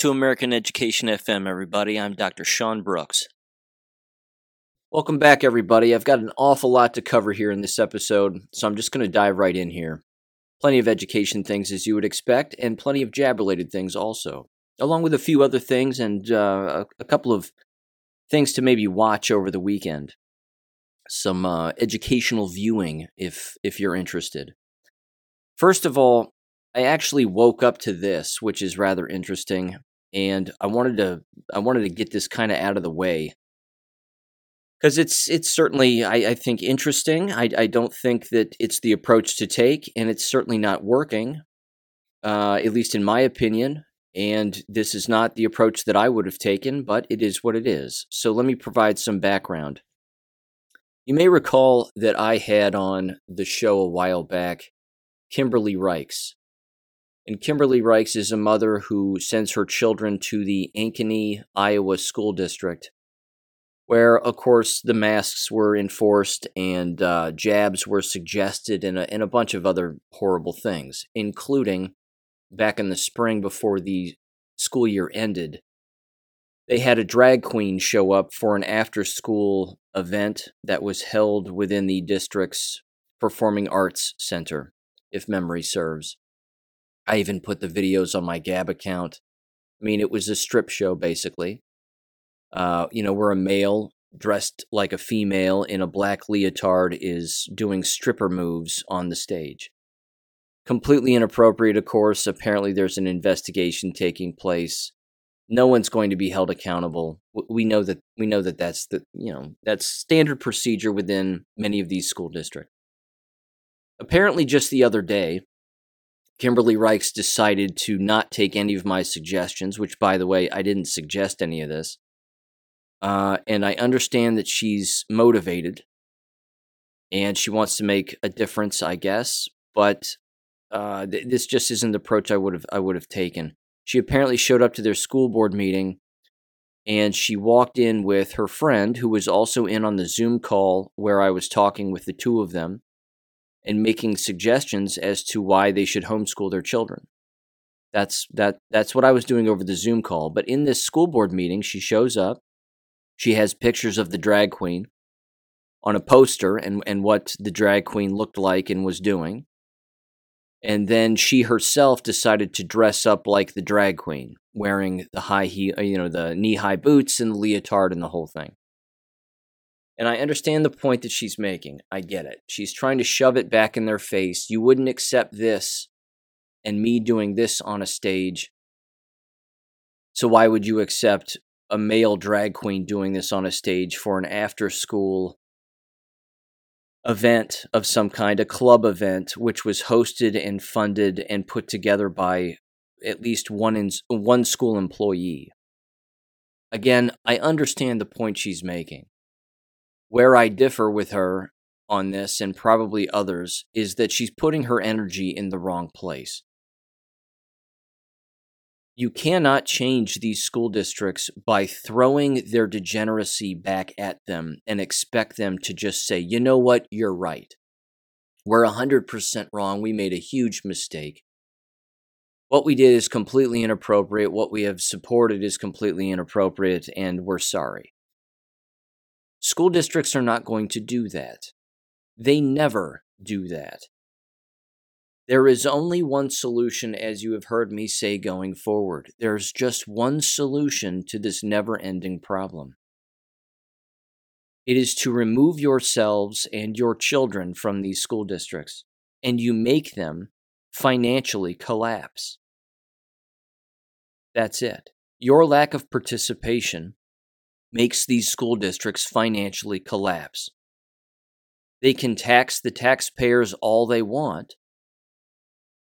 To American Education FM, everybody. I'm Dr. Sean Brooks. Welcome back, everybody. I've got an awful lot to cover here in this episode, so I'm just going to dive right in here. Plenty of education things, as you would expect, and plenty of jab related things also, along with a few other things and uh, a couple of things to maybe watch over the weekend. Some uh, educational viewing, if if you're interested. First of all, I actually woke up to this, which is rather interesting, and I wanted to I wanted to get this kind of out of the way because it's it's certainly I, I think interesting. I, I don't think that it's the approach to take, and it's certainly not working, uh, at least in my opinion. And this is not the approach that I would have taken, but it is what it is. So let me provide some background. You may recall that I had on the show a while back Kimberly Reichs. And Kimberly Reichs is a mother who sends her children to the Ankeny, Iowa school district, where, of course, the masks were enforced and uh, jabs were suggested and a, and a bunch of other horrible things, including back in the spring before the school year ended. They had a drag queen show up for an after school event that was held within the district's Performing Arts Center, if memory serves. I even put the videos on my Gab account. I mean, it was a strip show basically. Uh, you know, where a male dressed like a female in a black leotard is doing stripper moves on the stage. Completely inappropriate, of course. Apparently, there's an investigation taking place. No one's going to be held accountable. We know that we know that that's the you know that's standard procedure within many of these school districts. Apparently, just the other day, Kimberly Reichs decided to not take any of my suggestions, which, by the way, I didn't suggest any of this. Uh, and I understand that she's motivated and she wants to make a difference, I guess. But uh, th- this just isn't the approach I would have I would have taken. She apparently showed up to their school board meeting, and she walked in with her friend, who was also in on the Zoom call where I was talking with the two of them and making suggestions as to why they should homeschool their children. That's that that's what I was doing over the Zoom call. But in this school board meeting, she shows up. She has pictures of the drag queen on a poster and, and what the drag queen looked like and was doing. And then she herself decided to dress up like the drag queen, wearing the high heel, you know, the knee high boots and the leotard and the whole thing. And I understand the point that she's making. I get it. She's trying to shove it back in their face. You wouldn't accept this and me doing this on a stage. So why would you accept a male drag queen doing this on a stage for an after school event of some kind, a club event, which was hosted and funded and put together by at least one in, one school employee? Again, I understand the point she's making. Where I differ with her on this and probably others is that she's putting her energy in the wrong place. You cannot change these school districts by throwing their degeneracy back at them and expect them to just say, you know what, you're right. We're 100% wrong. We made a huge mistake. What we did is completely inappropriate. What we have supported is completely inappropriate, and we're sorry. School districts are not going to do that. They never do that. There is only one solution, as you have heard me say going forward. There's just one solution to this never ending problem. It is to remove yourselves and your children from these school districts, and you make them financially collapse. That's it. Your lack of participation makes these school districts financially collapse. They can tax the taxpayers all they want,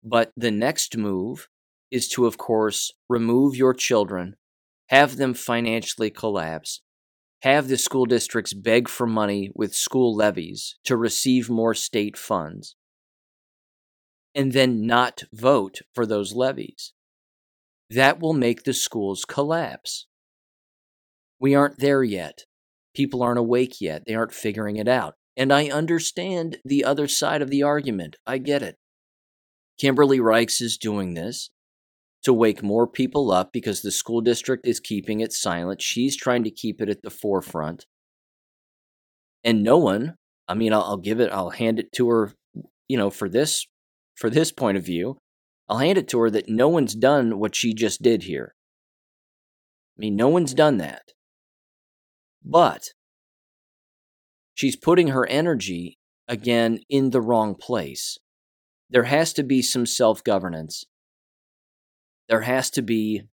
but the next move is to, of course, remove your children, have them financially collapse, have the school districts beg for money with school levies to receive more state funds, and then not vote for those levies. That will make the schools collapse. We aren't there yet. People aren't awake yet. They aren't figuring it out. And I understand the other side of the argument. I get it. Kimberly Reichs is doing this to wake more people up because the school district is keeping it silent. She's trying to keep it at the forefront. And no one, I mean, I'll, I'll give it, I'll hand it to her, you know, for this, for this point of view, I'll hand it to her that no one's done what she just did here. I mean, no one's done that. But she's putting her energy again in the wrong place. There has to be some self governance there has to be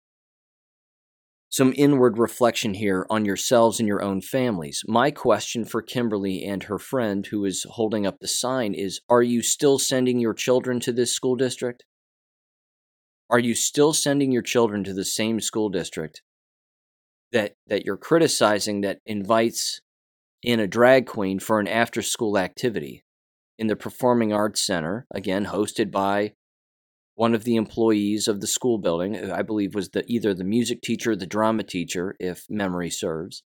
some inward reflection here on yourselves and your own families. My question for Kimberly and her friend who is holding up the sign is Are you still sending your children to this school district? Are you still sending your children to the same school district that, that you're criticizing that invites in a drag queen for an after school activity in the Performing Arts Center, again, hosted by one of the employees of the school building, I believe was the either the music teacher or the drama teacher, if memory serves.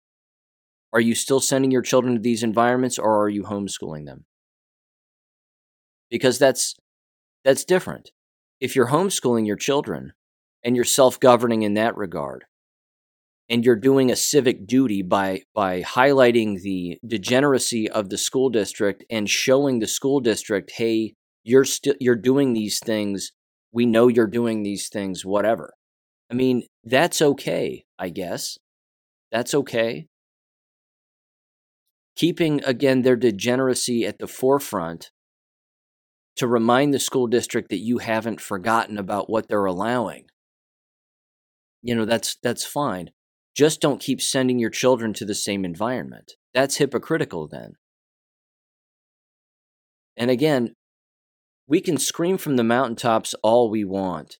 Are you still sending your children to these environments or are you homeschooling them? Because that's that's different. If you're homeschooling your children and you're self-governing in that regard, and you're doing a civic duty by by highlighting the degeneracy of the school district and showing the school district, hey, you're still you're doing these things we know you're doing these things, whatever. I mean, that's okay, I guess. That's okay. Keeping, again, their degeneracy at the forefront to remind the school district that you haven't forgotten about what they're allowing. You know, that's that's fine. Just don't keep sending your children to the same environment. That's hypocritical then. And again, we can scream from the mountaintops all we want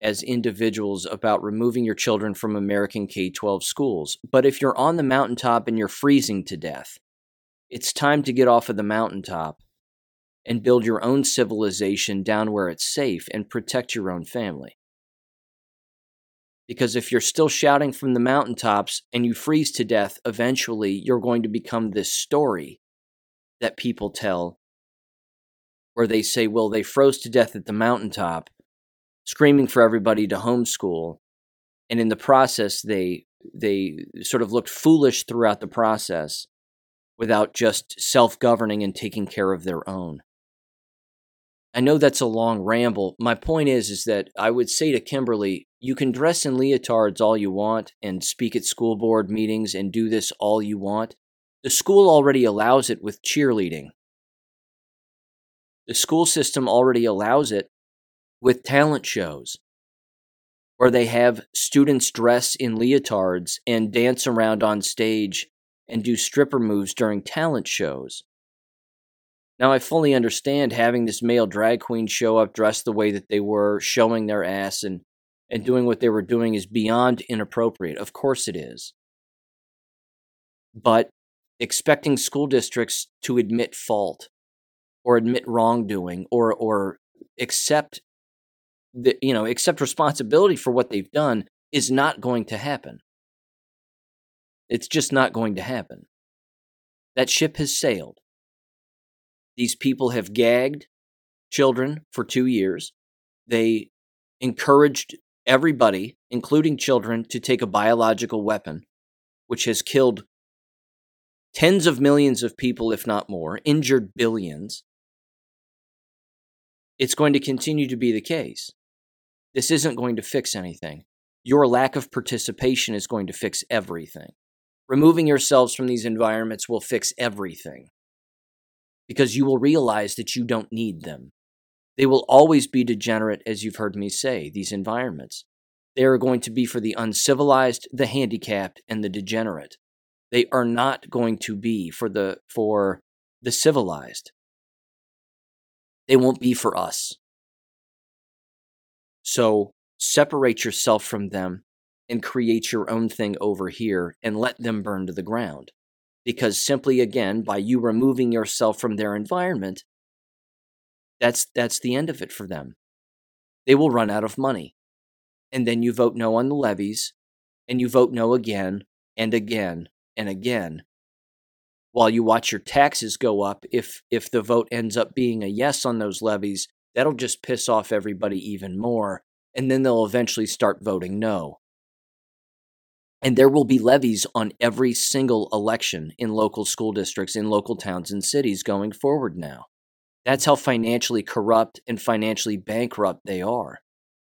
as individuals about removing your children from American K 12 schools. But if you're on the mountaintop and you're freezing to death, it's time to get off of the mountaintop and build your own civilization down where it's safe and protect your own family. Because if you're still shouting from the mountaintops and you freeze to death, eventually you're going to become this story that people tell where they say, well, they froze to death at the mountaintop, screaming for everybody to homeschool, and in the process, they they sort of looked foolish throughout the process without just self-governing and taking care of their own. I know that's a long ramble. My point is is that I would say to Kimberly, you can dress in leotards all you want and speak at school board meetings and do this all you want. The school already allows it with cheerleading. The school system already allows it with talent shows where they have students dress in leotards and dance around on stage and do stripper moves during talent shows. Now, I fully understand having this male drag queen show up dressed the way that they were, showing their ass and, and doing what they were doing is beyond inappropriate. Of course it is. But expecting school districts to admit fault or admit wrongdoing or or accept the you know accept responsibility for what they've done is not going to happen. It's just not going to happen. That ship has sailed. These people have gagged children for 2 years. They encouraged everybody, including children, to take a biological weapon, which has killed tens of millions of people, if not more, injured billions it's going to continue to be the case. This isn't going to fix anything. Your lack of participation is going to fix everything. Removing yourselves from these environments will fix everything because you will realize that you don't need them. They will always be degenerate, as you've heard me say, these environments. They are going to be for the uncivilized, the handicapped, and the degenerate. They are not going to be for the for the civilized. They won't be for us. So separate yourself from them and create your own thing over here and let them burn to the ground. Because simply again, by you removing yourself from their environment, that's that's the end of it for them. They will run out of money. And then you vote no on the levies, and you vote no again and again and again while you watch your taxes go up if if the vote ends up being a yes on those levies that'll just piss off everybody even more and then they'll eventually start voting no. And there will be levies on every single election in local school districts, in local towns and cities going forward now. That's how financially corrupt and financially bankrupt they are.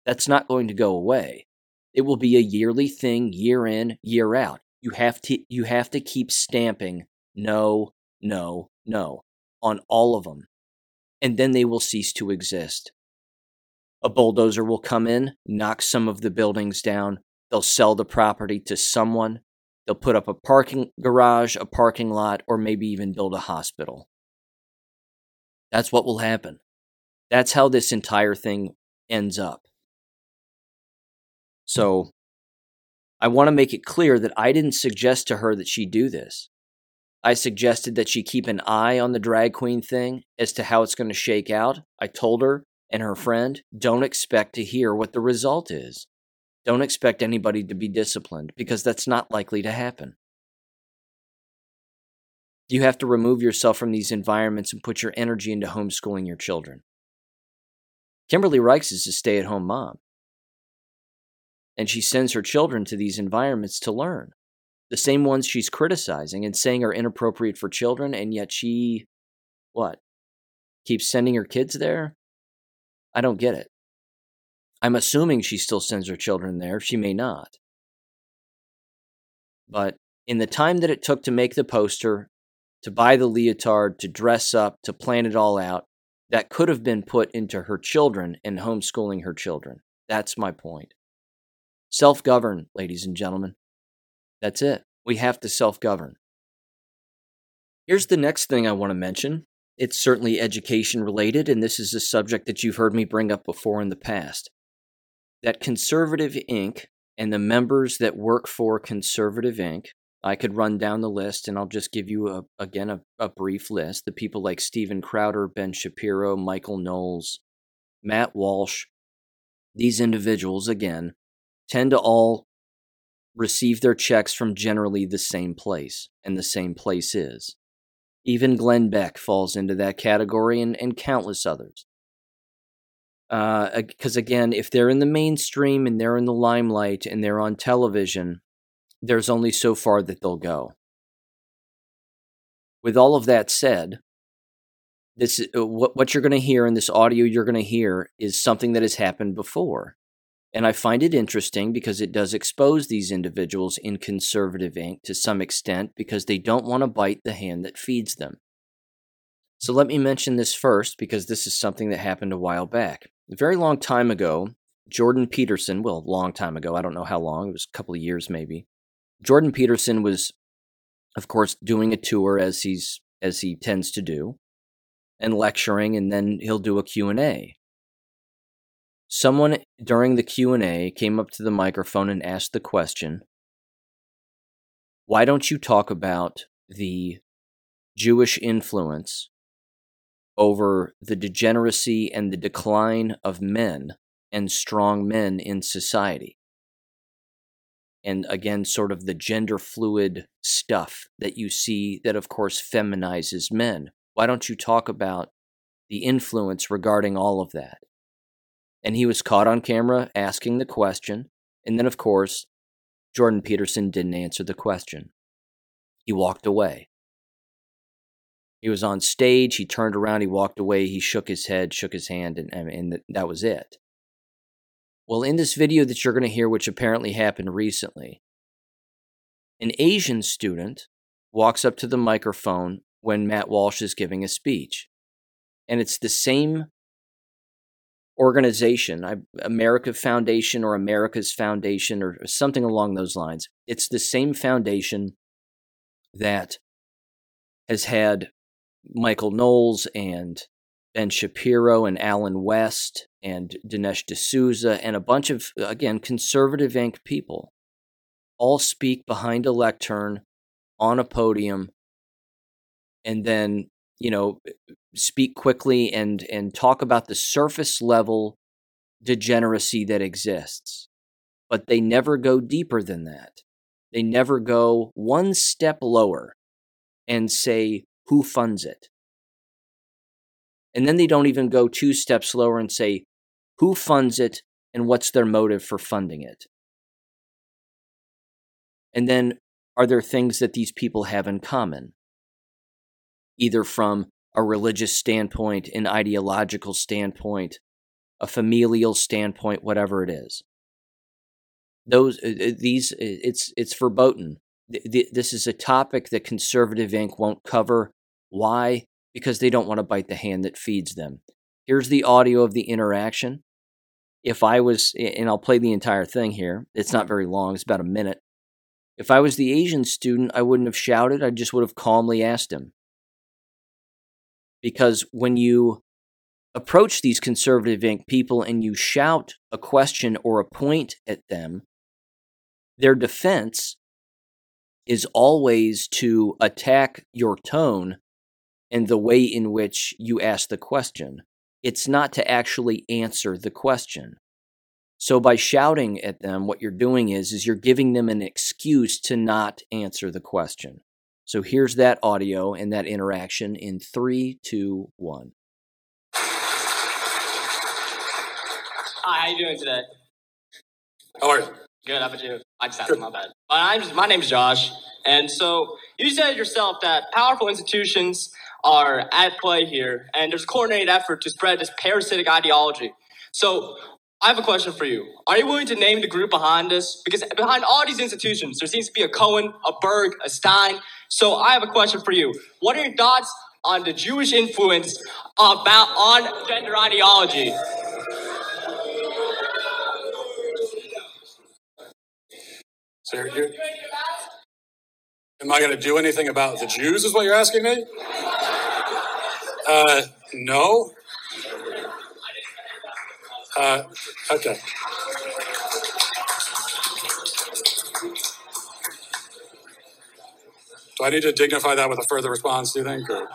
That's not going to go away. It will be a yearly thing, year in, year out. You have to you have to keep stamping no, no, no on all of them. And then they will cease to exist. A bulldozer will come in, knock some of the buildings down, They'll sell the property to someone. They'll put up a parking garage, a parking lot, or maybe even build a hospital. That's what will happen. That's how this entire thing ends up. So, I want to make it clear that I didn't suggest to her that she do this. I suggested that she keep an eye on the drag queen thing as to how it's going to shake out. I told her and her friend, don't expect to hear what the result is. Don't expect anybody to be disciplined because that's not likely to happen. You have to remove yourself from these environments and put your energy into homeschooling your children. Kimberly Reichs is a stay at home mom. And she sends her children to these environments to learn. The same ones she's criticizing and saying are inappropriate for children, and yet she, what, keeps sending her kids there? I don't get it. I'm assuming she still sends her children there. She may not. But in the time that it took to make the poster, to buy the leotard, to dress up, to plan it all out, that could have been put into her children and homeschooling her children. That's my point. Self govern, ladies and gentlemen. That's it. We have to self govern. Here's the next thing I want to mention. It's certainly education related, and this is a subject that you've heard me bring up before in the past that Conservative Inc. and the members that work for Conservative Inc. I could run down the list and I'll just give you a, again a, a brief list. The people like Steven Crowder, Ben Shapiro, Michael Knowles, Matt Walsh, these individuals, again, tend to all receive their checks from generally the same place, and the same place is. Even Glenn Beck falls into that category and, and countless others because uh, again, if they're in the mainstream and they're in the limelight and they're on television, there's only so far that they'll go. With all of that said, this uh, what what you're going to hear in this audio you're going to hear is something that has happened before. And I find it interesting because it does expose these individuals in conservative Inc to some extent because they don't want to bite the hand that feeds them. So let me mention this first because this is something that happened a while back. A very long time ago, Jordan Peterson, well, long time ago, I don't know how long, it was a couple of years maybe. Jordan Peterson was of course doing a tour as he's as he tends to do and lecturing and then he'll do a Q&A. Someone during the Q&A came up to the microphone and asked the question, "Why don't you talk about the Jewish influence over the degeneracy and the decline of men and strong men in society. And again, sort of the gender fluid stuff that you see that, of course, feminizes men. Why don't you talk about the influence regarding all of that? And he was caught on camera asking the question. And then, of course, Jordan Peterson didn't answer the question. He walked away. He was on stage. He turned around. He walked away. He shook his head, shook his hand, and, and that was it. Well, in this video that you're going to hear, which apparently happened recently, an Asian student walks up to the microphone when Matt Walsh is giving a speech. And it's the same organization, America Foundation or America's Foundation or something along those lines. It's the same foundation that has had Michael Knowles and Ben Shapiro and Allen West and Dinesh D'Souza and a bunch of, again, conservative Inc. people all speak behind a lectern on a podium and then, you know, speak quickly and, and talk about the surface level degeneracy that exists. But they never go deeper than that. They never go one step lower and say, who funds it. And then they don't even go two steps lower and say, who funds it and what's their motive for funding it? And then, are there things that these people have in common? Either from a religious standpoint, an ideological standpoint, a familial standpoint, whatever it is. Those, uh, uh, these, uh, it's, it's verboten. This is a topic that Conservative Inc. won't cover. Why? Because they don't want to bite the hand that feeds them. Here's the audio of the interaction. If I was, and I'll play the entire thing here, it's not very long, it's about a minute. If I was the Asian student, I wouldn't have shouted, I just would have calmly asked him. Because when you approach these conservative people and you shout a question or a point at them, their defense is always to attack your tone and the way in which you ask the question. It's not to actually answer the question. So by shouting at them, what you're doing is is you're giving them an excuse to not answer the question. So here's that audio and that interaction in three, two, one. Hi, how you doing today? How are you? Good, how about you? I just asked my bad. My name's, my name's Josh, and so you said yourself that powerful institutions are at play here, and there's a coordinated effort to spread this parasitic ideology. So I have a question for you. Are you willing to name the group behind this? Because behind all these institutions, there seems to be a Cohen, a Berg, a Stein. So I have a question for you. What are your thoughts on the Jewish influence about on gender ideology? You're, you're, am I going to do anything about the Jews? Is what you're asking me? Uh, no. Uh, okay. Do I need to dignify that with a further response? Do you think? Or?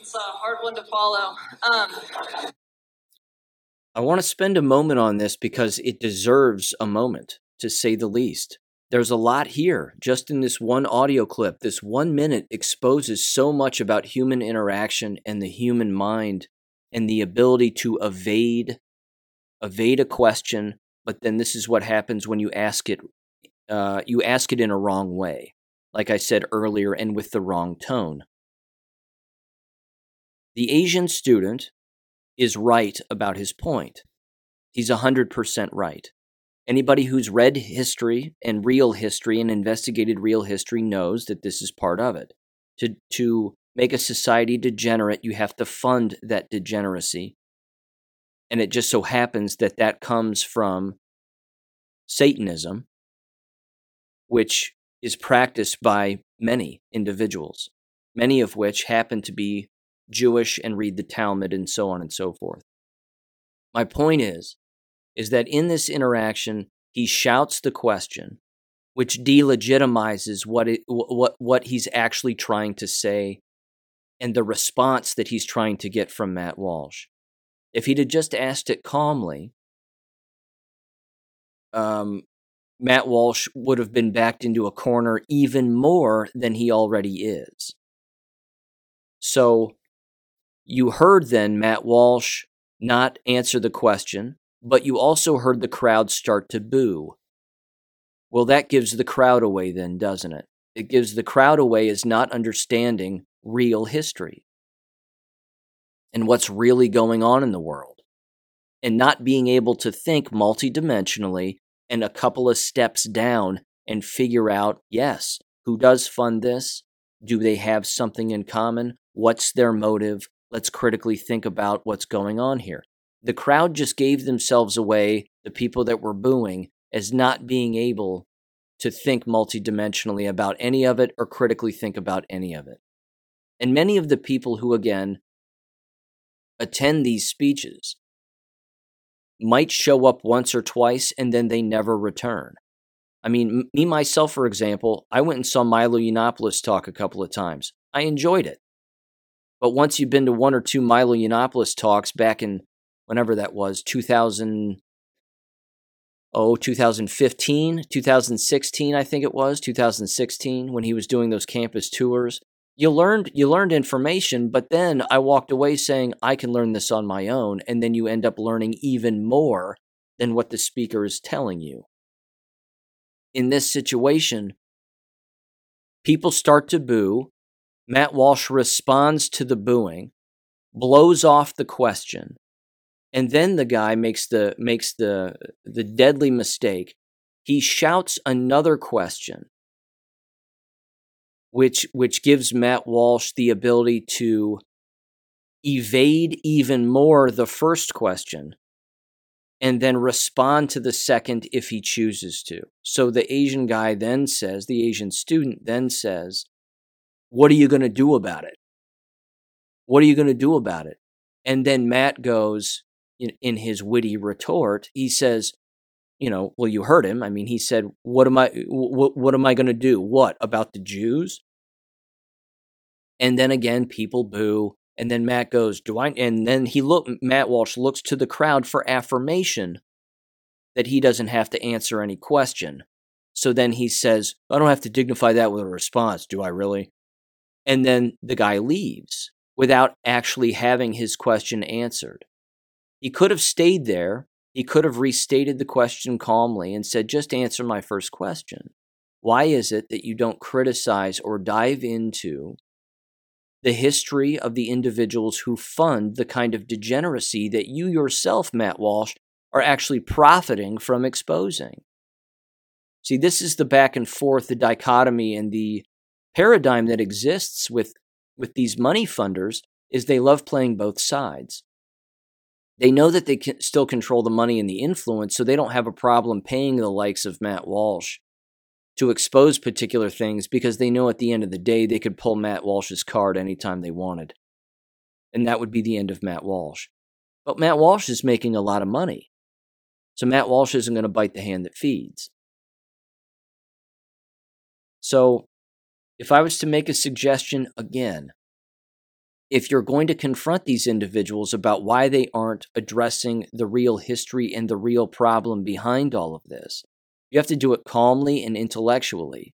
It's a hard one to follow. Um, I want to spend a moment on this because it deserves a moment to say the least. There's a lot here. Just in this one audio clip. This one minute exposes so much about human interaction and the human mind and the ability to evade evade a question but then this is what happens when you ask it uh, you ask it in a wrong way like i said earlier and with the wrong tone. The asian student is right about his point. He's 100% right Anybody who's read history and real history and investigated real history knows that this is part of it. To, to make a society degenerate, you have to fund that degeneracy. And it just so happens that that comes from Satanism, which is practiced by many individuals, many of which happen to be Jewish and read the Talmud and so on and so forth. My point is is that in this interaction, he shouts the question, which delegitimizes what, it, what, what he's actually trying to say and the response that he's trying to get from Matt Walsh. If he'd have just asked it calmly, um, Matt Walsh would have been backed into a corner even more than he already is. So you heard then Matt Walsh not answer the question, but you also heard the crowd start to boo. Well, that gives the crowd away, then, doesn't it? It gives the crowd away as not understanding real history and what's really going on in the world, and not being able to think multidimensionally and a couple of steps down and figure out yes, who does fund this? Do they have something in common? What's their motive? Let's critically think about what's going on here the crowd just gave themselves away, the people that were booing, as not being able to think multidimensionally about any of it or critically think about any of it. And many of the people who, again, attend these speeches might show up once or twice and then they never return. I mean, me myself, for example, I went and saw Milo Yiannopoulos talk a couple of times. I enjoyed it. But once you've been to one or two Milo Yiannopoulos talks back in whenever that was 2000 oh 2015 2016 i think it was 2016 when he was doing those campus tours you learned you learned information, but then I walked away saying I can learn this on my own, and then you end up learning even more than what the speaker is telling you. In this situation, people start to boo. Matt Walsh responds to the booing, blows off the question, and then the guy makes the makes the the deadly mistake. He shouts another question which which gives Matt Walsh the ability to evade even more the first question and then respond to the second if he chooses to. So the Asian guy then says, the Asian student then says, What are you going to do about it? What are you going to do about it? And then Matt goes in, his witty retort, he says, you know, well, you heard him. I mean, he said, "What am I? What am I going to do? What about the Jews?" And then again, people boo. And then Matt goes, "Do I?" And then he look. Matt Walsh looks to the crowd for affirmation that he doesn't have to answer any question. So then he says, "I don't have to dignify that with a response, do I really?" And then the guy leaves without actually having his question answered. He could have stayed there. He could have restated the question calmly and said, "Just answer my first question." Why is it that you don't criticize or dive into the history of the individuals who fund the kind of degeneracy that you yourself, Matt Walsh, are actually profiting from exposing. See, this is the back and forth, the dichotomy, and the paradigm that exists with, with these money funders is they love playing both sides. They know that they can still control the money and the influence, so they don't have a problem paying the likes of Matt Walsh to expose particular things because they know at the end of the day they could pull Matt Walsh's card anytime they wanted. And that would be the end of Matt Walsh. But Matt Walsh is making a lot of money. So Matt Walsh isn't going to bite the hand that feeds. So if I was to make a suggestion again, if you're going to confront these individuals about why they aren't addressing the real history and the real problem behind all of this, you have to do it calmly and intellectually.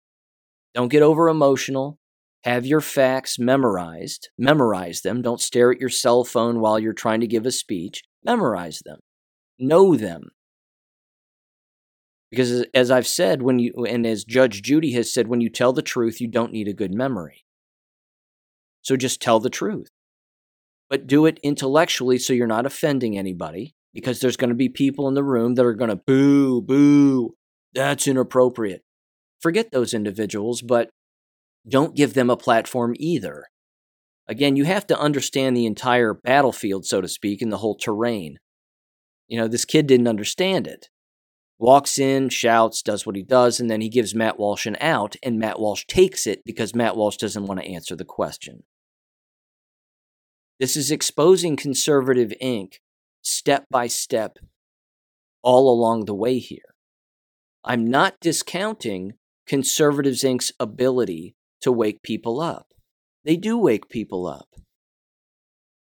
Don't get over emotional. Have your facts memorized. Memorize them. Don't stare at your cell phone while you're trying to give a speech. Memorize them. Know them. Because as I've said, when you and as Judge Judy has said, when you tell the truth, you don't need a good memory. So just tell the truth. But do it intellectually so you're not offending anybody, because there's going to be people in the room that are going to boo, boo, that's inappropriate. Forget those individuals, but don't give them a platform either. Again, you have to understand the entire battlefield, so to speak, and the whole terrain. You know, this kid didn't understand it. Walks in, shouts, does what he does, and then he gives Matt Walsh an out, and Matt Walsh takes it because Matt Walsh doesn't want to answer the question. This is exposing conservative Inc. step by step all along the way here. I'm not discounting Conservatives Inc.'s ability to wake people up. They do wake people up.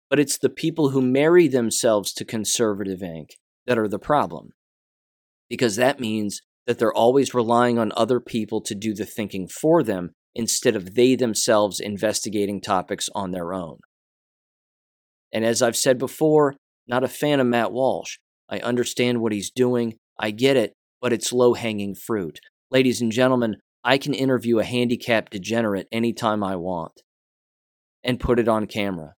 But it's the people who marry themselves to Conservative Inc. that are the problem. Because that means that they're always relying on other people to do the thinking for them instead of they themselves investigating topics on their own. And as I've said before, not a fan of Matt Walsh. I understand what he's doing. I get it but it's low hanging fruit. Ladies and gentlemen, I can interview a handicapped degenerate anytime I want and put it on camera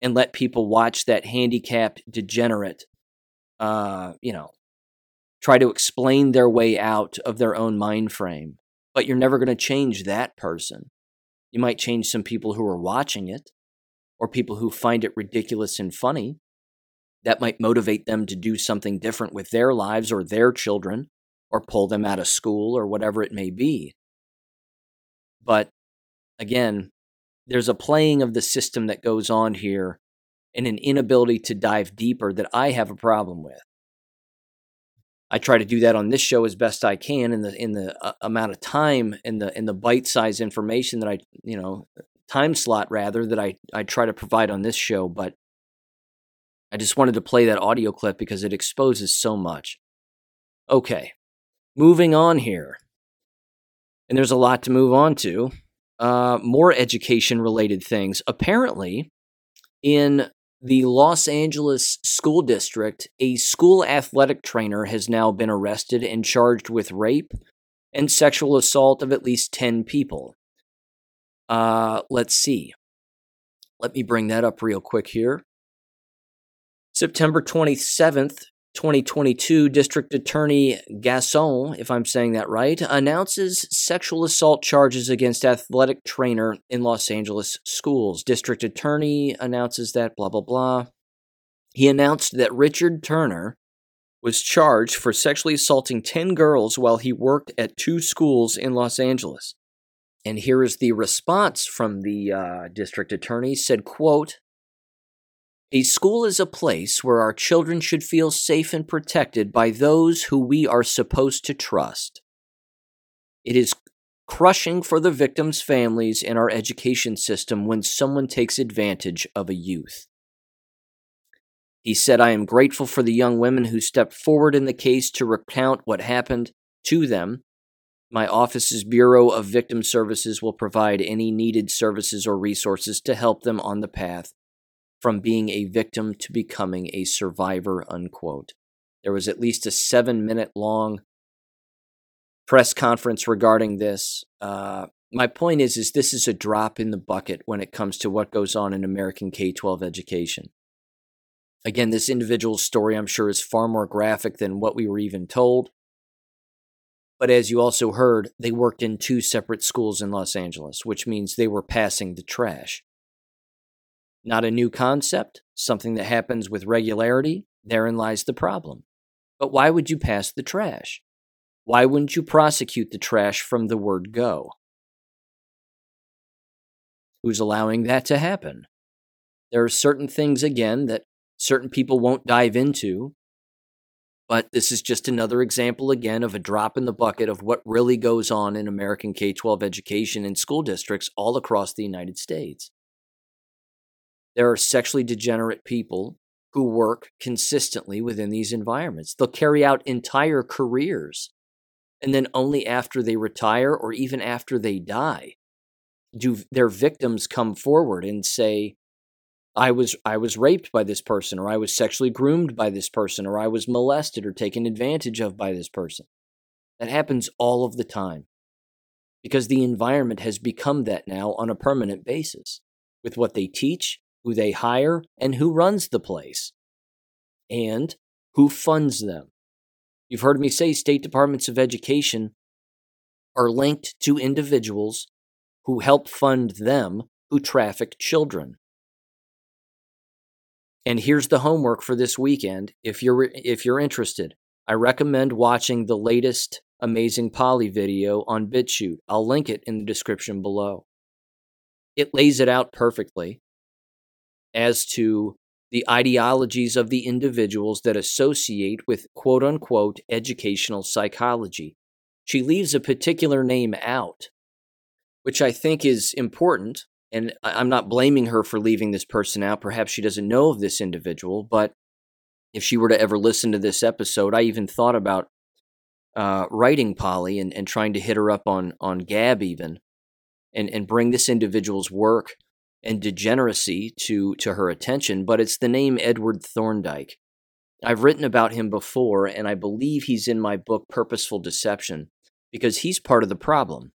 and let people watch that handicapped degenerate, uh, you know, try to explain their way out of their own mind frame. But you're never going to change that person. You might change some people who are watching it or people who find it ridiculous and funny that might motivate them to do something different with their lives or their children or pull them out of school or whatever it may be. But again, there's a playing of the system that goes on here and an inability to dive deeper that I have a problem with. I try to do that on this show as best I can in the in the uh, amount of time and the in the bite-sized information that I, you know, time slot rather that I I try to provide on this show, but I just wanted to play that audio clip because it exposes so much. Okay, moving on here. And there's a lot to move on to. uh, more education related things. Apparently, in the Los Angeles School District, a school athletic trainer has now been arrested and charged with rape and sexual assault of at least 10 people. Uh, let's see. Let me bring that up real quick here. September 27th, 2022, District Attorney Gascon, if I'm saying that right, announces sexual assault charges against athletic trainer in Los Angeles schools. District Attorney announces that, blah, blah, blah. He announced that Richard Turner was charged for sexually assaulting 10 girls while he worked at two schools in Los Angeles. And here is the response from the uh, district attorney said, quote, a school is a place where our children should feel safe and protected by those who we are supposed to trust. It is crushing for the victims' families and our education system when someone takes advantage of a youth. He said, I am grateful for the young women who stepped forward in the case to recount what happened to them. My office's Bureau of Victim Services will provide any needed services or resources to help them on the path from being a victim to becoming a survivor, unquote. There was at least a seven minute long press conference regarding this. Uh, my point is, is this is a drop in the bucket when it comes to what goes on in American K 12 education. Again, this individual's story, I'm sure, is far more graphic than what we were even told. But as you also heard, they worked in two separate schools in Los Angeles, which means they were passing the trash. Not a new concept, something that happens with regularity. Therein lies the problem. But why would you pass the trash? Why wouldn't you prosecute the trash from the word go? Who's allowing that to happen? There are certain things, again, that certain people won't dive into. But this is just another example, again, of a drop in the bucket of what really goes on in American K 12 education in school districts all across the United States. There are sexually degenerate people who work consistently within these environments. They'll carry out entire careers. And then only after they retire or even after they die do their victims come forward and say, I was I was raped by this person or I was sexually groomed by this person or I was molested or taken advantage of by this person. That happens all of the time. Because the environment has become that now on a permanent basis with what they teach, who they hire, and who runs the place, and who funds them. You've heard me say state departments of education are linked to individuals who help fund them who traffic children. And here's the homework for this weekend if you're if you're interested. I recommend watching the latest Amazing Polly video on BitChute. I'll link it in the description below. It lays it out perfectly as to the ideologies of the individuals that associate with quote unquote educational psychology. She leaves a particular name out, which I think is important. And I'm not blaming her for leaving this person out. Perhaps she doesn't know of this individual, but if she were to ever listen to this episode, I even thought about uh, writing Polly and, and trying to hit her up on on Gab even, and and bring this individual's work and degeneracy to, to her attention, but it's the name Edward Thorndike. I've written about him before, and I believe he's in my book Purposeful Deception because he's part of the problem.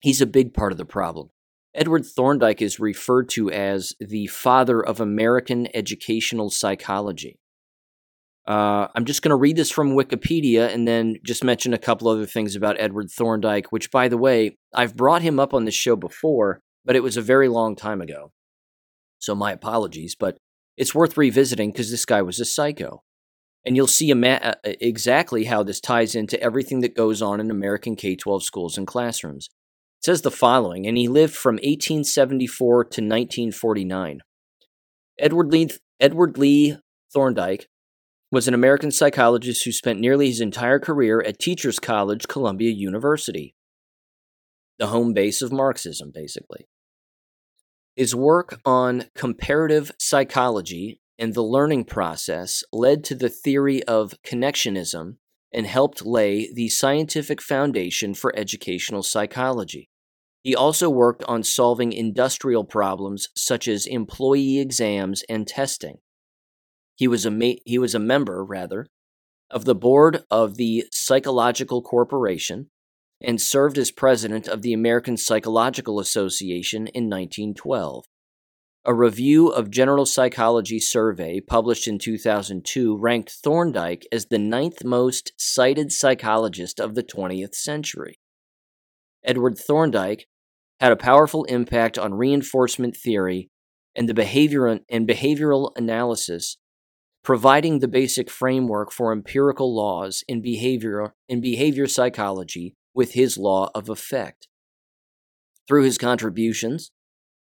He's a big part of the problem. Edward Thorndike is referred to as the father of American educational psychology. Uh, I'm just going to read this from Wikipedia and then just mention a couple other things about Edward Thorndike, which, by the way, I've brought him up on this show before, but it was a very long time ago. So my apologies, but it's worth revisiting because this guy was a psycho. And you'll see uh, exactly how this ties into everything that goes on in American K 12 schools and classrooms. It says the following, and he lived from 1874 to 1949. Edward Lee, Edward Lee Thorndike was an American psychologist who spent nearly his entire career at Teachers College, Columbia University, the home base of Marxism, basically. His work on comparative psychology and the learning process led to the theory of connectionism and helped lay the scientific foundation for educational psychology. He also worked on solving industrial problems such as employee exams and testing. He was a ma- he was a member, rather, of the board of the Psychological Corporation and served as president of the American Psychological Association in 1912. A review of General Psychology survey published in 2002 ranked Thorndike as the ninth most cited psychologist of the 20th century. Edward Thorndike had a powerful impact on reinforcement theory and the behavior and behavioral analysis, providing the basic framework for empirical laws in behavior in behavior psychology with his law of effect. Through his contributions,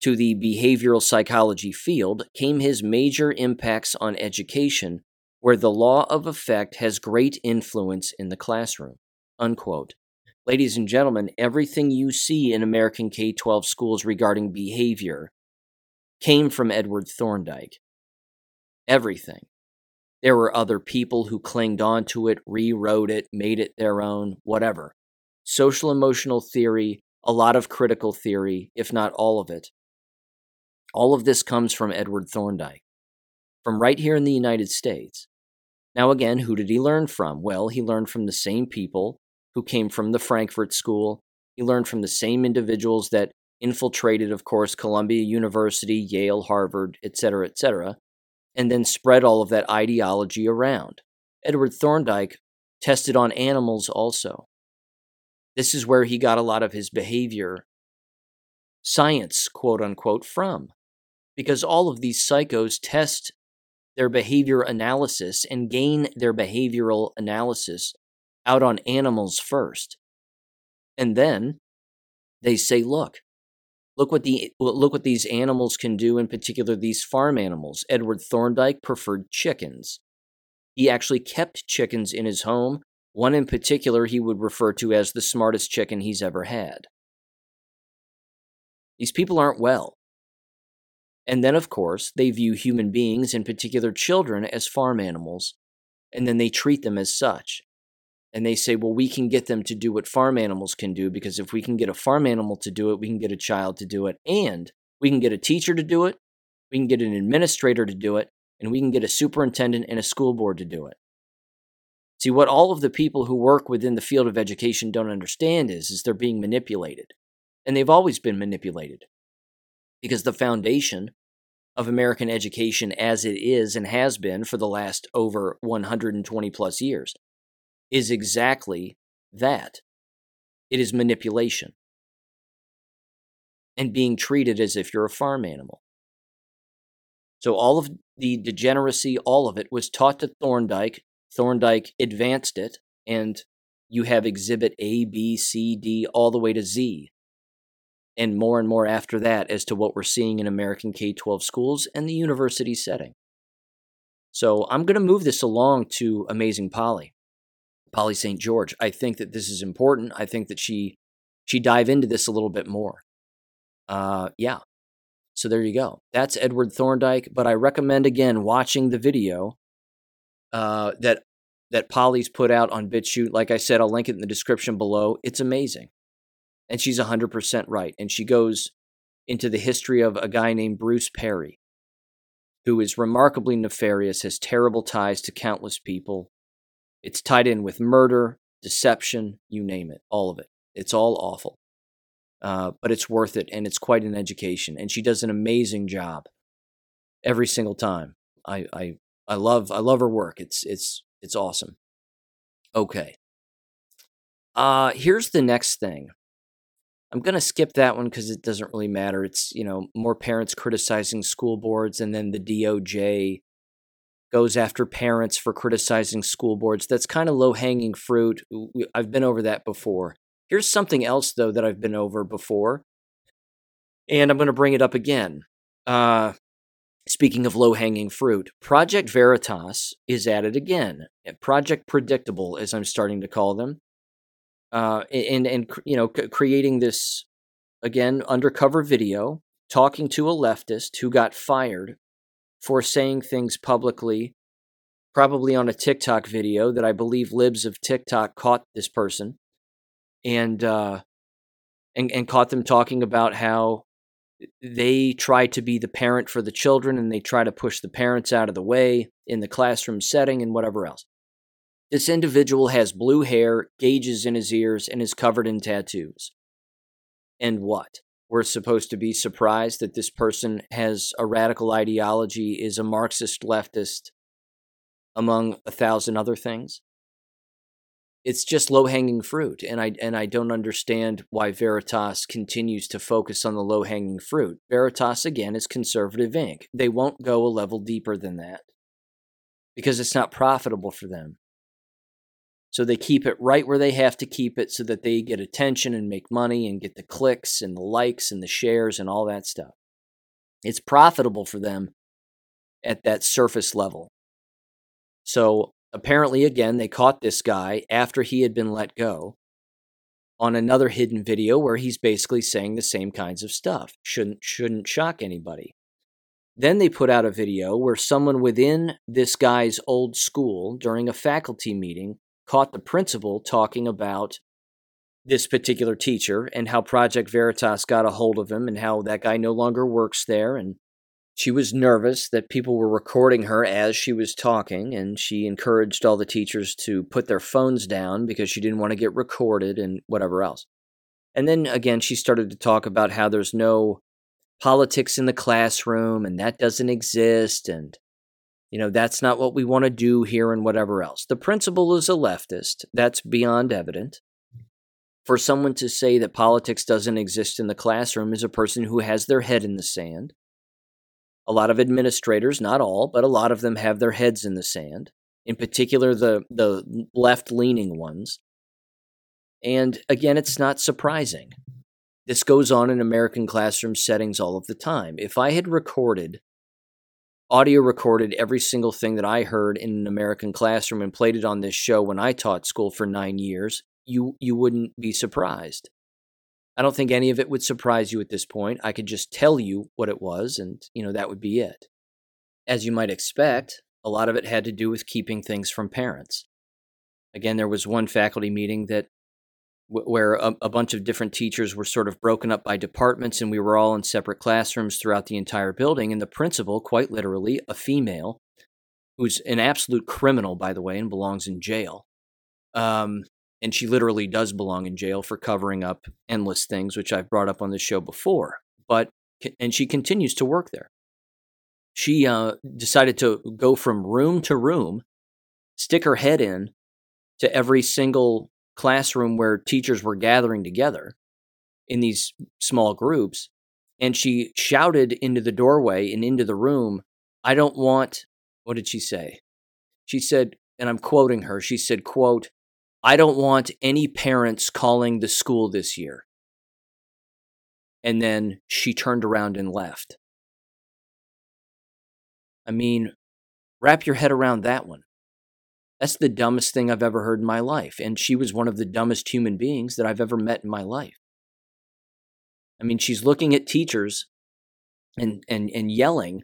to the behavioral psychology field came his major impacts on education, where the law of effect has great influence in the classroom. Unquote. Ladies and gentlemen, everything you see in American K 12 schools regarding behavior came from Edward Thorndike. Everything. There were other people who clinged onto it, rewrote it, made it their own, whatever. Social emotional theory, a lot of critical theory, if not all of it, all of this comes from Edward Thorndike, from right here in the United States. Now, again, who did he learn from? Well, he learned from the same people who came from the Frankfurt School. He learned from the same individuals that infiltrated, of course, Columbia University, Yale, Harvard, etc., etc., and then spread all of that ideology around. Edward Thorndike tested on animals also. This is where he got a lot of his behavior science, quote unquote, from because all of these psychos test their behavior analysis and gain their behavioral analysis out on animals first. And then they say, look, look what the look what these animals can do in particular these farm animals. Edward Thorndike preferred chickens. He actually kept chickens in his home, one in particular he would refer to as the smartest chicken he's ever had. These people aren't well. And then, of course, they view human beings, in particular children, as farm animals, and then they treat them as such. And they say, well, we can get them to do what farm animals can do because if we can get a farm animal to do it, we can get a child to do it, and we can get a teacher to do it, we can get an administrator to do it, and we can get a superintendent and a school board to do it. See, what all of the people who work within the field of education don't understand is, is they're being manipulated. And they've always been manipulated because the foundation of American education as it is and has been for the last over 120 plus years is exactly that it is manipulation and being treated as if you're a farm animal. So, all of the degeneracy, all of it was taught to Thorndike. Thorndike advanced it, and you have exhibit A, B, C, D, all the way to Z and more and more after that as to what we're seeing in American K 12 schools and the university setting. So I'm going to move this along to Amazing Polly, Polly St. George. I think that this is important. I think that she she dive into this a little bit more. Uh, yeah. So there you go. That's Edward Thorndike. But I recommend again watching the video uh, that that Polly's put out on BitChute. Like I said, I'll link it in the description below. It's amazing and she's 100% right. And she goes into the history of a guy named Bruce Perry, who is remarkably nefarious, has terrible ties to countless people. It's tied in with murder, deception, you name it, all of it. It's all awful. Uh, but it's worth it, and it's quite an education. And she does an amazing job every single time. I, I, I love, I love her work. It's, it's, it's awesome. Okay. Uh, here's the next thing. I'm going to skip that one because it doesn't really matter. It's, you know, more parents criticizing school boards, and then the DOJ goes after parents for criticizing school boards. That's kind of low hanging fruit. I've been over that before. Here's something else, though, that I've been over before, and I'm going to bring it up again. Uh, speaking of low hanging fruit, Project Veritas is at it again. Project Predictable, as I'm starting to call them uh, and and you know creating this again undercover video talking to a leftist who got fired for saying things publicly probably on a TikTok video that I believe libs of TikTok caught this person and uh and, and caught them talking about how they try to be the parent for the children and they try to push the parents out of the way in the classroom setting and whatever else. This individual has blue hair, gauges in his ears, and is covered in tattoos. And what? We're supposed to be surprised that this person has a radical ideology, is a Marxist leftist, among a thousand other things? it's just low hanging fruit, and I and I don't understand why Veritas continues to focus on the low hanging fruit. Veritas again is conservative Inc. They won't go a level deeper than that because it's not profitable for them. So they keep it right where they have to keep it so that they get attention and make money and get the clicks and the likes and the shares and all that stuff. It's profitable for them at that surface level. So apparently, again, they caught this guy after he had been let go on another hidden video where he's basically saying the same kinds of stuff. Shouldn't shouldn't shock anybody. Then they put out a video where someone within this guy's old school during a faculty meeting caught the principal talking about this particular teacher and how Project Veritas got a hold of him and how that guy no longer works there and she was nervous that people were recording her as she was talking, and she encouraged all the teachers to put their phones down because she didn't want to get recorded and whatever else. And then again, she started to talk about how there's no politics in the classroom and that doesn't exist, and you know, that's not what we want to do here and whatever else. The principal is a leftist. That's beyond evident. For someone to say that politics doesn't exist in the classroom is a person who has their head in the sand a lot of administrators, not all, but a lot of them have their heads in the sand, in particular the, the left leaning ones. And again, it's not surprising. This goes on in American classroom settings all of the time. If I had recorded, audio recorded every single thing that I heard in an American classroom and played it on this show when I taught school for nine years, you, you wouldn't be surprised. I don't think any of it would surprise you at this point. I could just tell you what it was, and, you know, that would be it. As you might expect, a lot of it had to do with keeping things from parents. Again, there was one faculty meeting that where a, a, bunch of different teachers were sort of broken up by departments and we were all in separate classrooms throughout the entire building and the principal quite literally a female who's an absolute criminal by the way and belongs in jail um, and she literally does belong in jail for covering up endless things, which I've brought up on this show before. But and she continues to work there. She uh, decided to go from room to room, stick her head in to every single classroom where teachers were gathering together in these small groups, and she shouted into the doorway and into the room, "I don't want." What did she say? She said, and I'm quoting her. She said, "quote." I don't want any parents calling the school this year. And then she turned around and left. I mean, wrap your head around that one. That's the dumbest thing I've ever heard in my life. And she was one of the dumbest human beings that I've ever met in my life. I mean, she's looking at teachers and, and, and yelling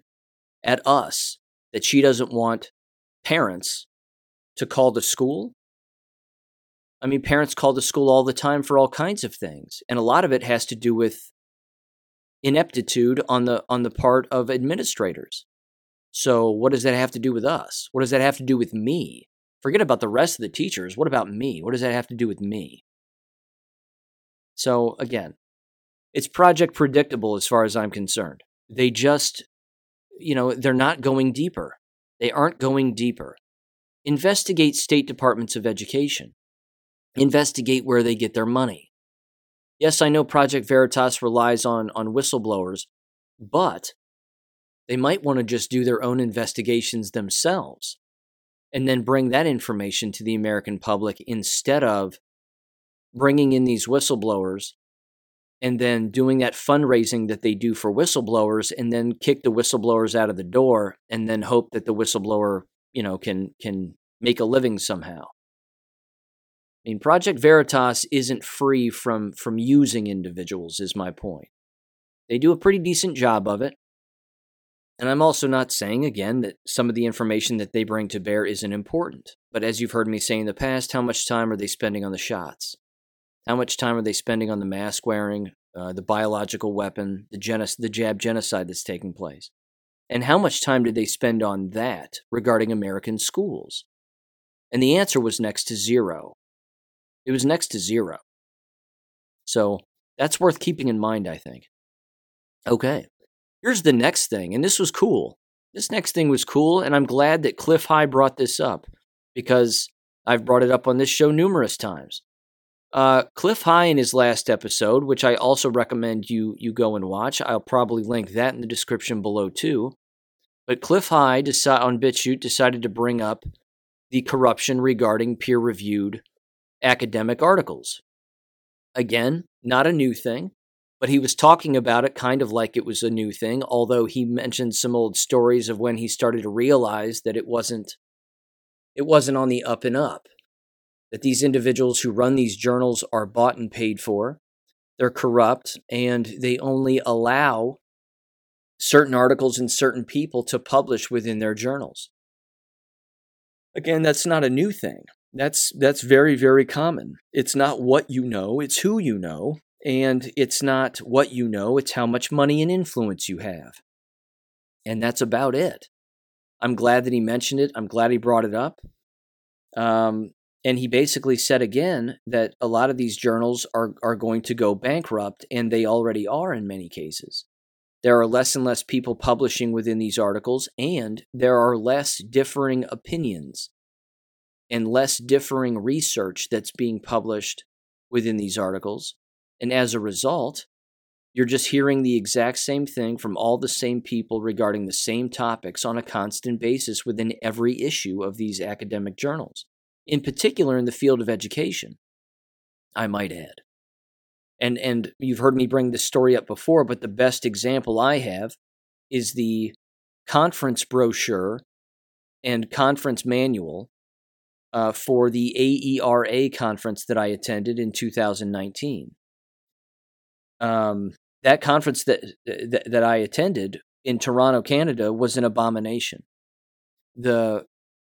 at us that she doesn't want parents to call the school I mean, parents call the school all the time for all kinds of things, and a lot of it has to do with ineptitude on the on the part of administrators. So, what does that have to do with us? What does that have to do with me? Forget about the rest of the teachers. What about me? What does that have to do with me? So, again, it's project predictable as far as I'm concerned. They just, you know, they're not going deeper. They aren't going deeper. Investigate state departments of education investigate where they get their money. Yes, I know Project Veritas relies on, on whistleblowers, but they might want to just do their own investigations themselves and then bring that information to the American public instead of bringing in these whistleblowers and then doing that fundraising that they do for whistleblowers and then kick the whistleblowers out of the door and then hope that the whistleblower, you know, can can make a living somehow. I mean, Project Veritas isn't free from from using individuals. Is my point. They do a pretty decent job of it. And I'm also not saying, again, that some of the information that they bring to bear isn't important. But as you've heard me say in the past, how much time are they spending on the shots? How much time are they spending on the mask wearing, uh, the biological weapon, the, the jab genocide that's taking place? And how much time did they spend on that regarding American schools? And the answer was next to zero. It was next to zero. So that's worth keeping in mind, I think. Okay, here's the next thing, and this was cool. This next thing was cool, and I'm glad that Cliff High brought this up because I've brought it up on this show numerous times. Uh, Cliff High in his last episode, which I also recommend you you go and watch. I'll probably link that in the description below too. But Cliff High deci- on BitChute decided to bring up the corruption regarding peer-reviewed academic articles. Again, not a new thing, but he was talking about it kind of like it was a new thing, although he mentioned some old stories of when he started to realize that it wasn't it wasn't on the up and up. That these individuals who run these journals are bought and paid for, they're corrupt, and they only allow certain articles and certain people to publish within their journals. Again, that's not a new thing. That's that's very very common. It's not what you know, it's who you know, and it's not what you know, it's how much money and influence you have. And that's about it. I'm glad that he mentioned it. I'm glad he brought it up. Um, and he basically said again that a lot of these journals are, are going to go bankrupt, and they already are in many cases. There are less and less people publishing within these articles, and there are less differing opinions and less differing research that's being published within these articles. And as a result, you're just hearing the exact same thing from all the same people regarding the same topics on a constant basis within every issue of these academic journals, in particular in the field of education, I might add. And, and you've heard me bring this story up before, but the best example I have is the conference brochure and conference manual uh, for the AERA conference that I attended in 2019. Um, that conference that, that that I attended in Toronto, Canada, was an abomination. the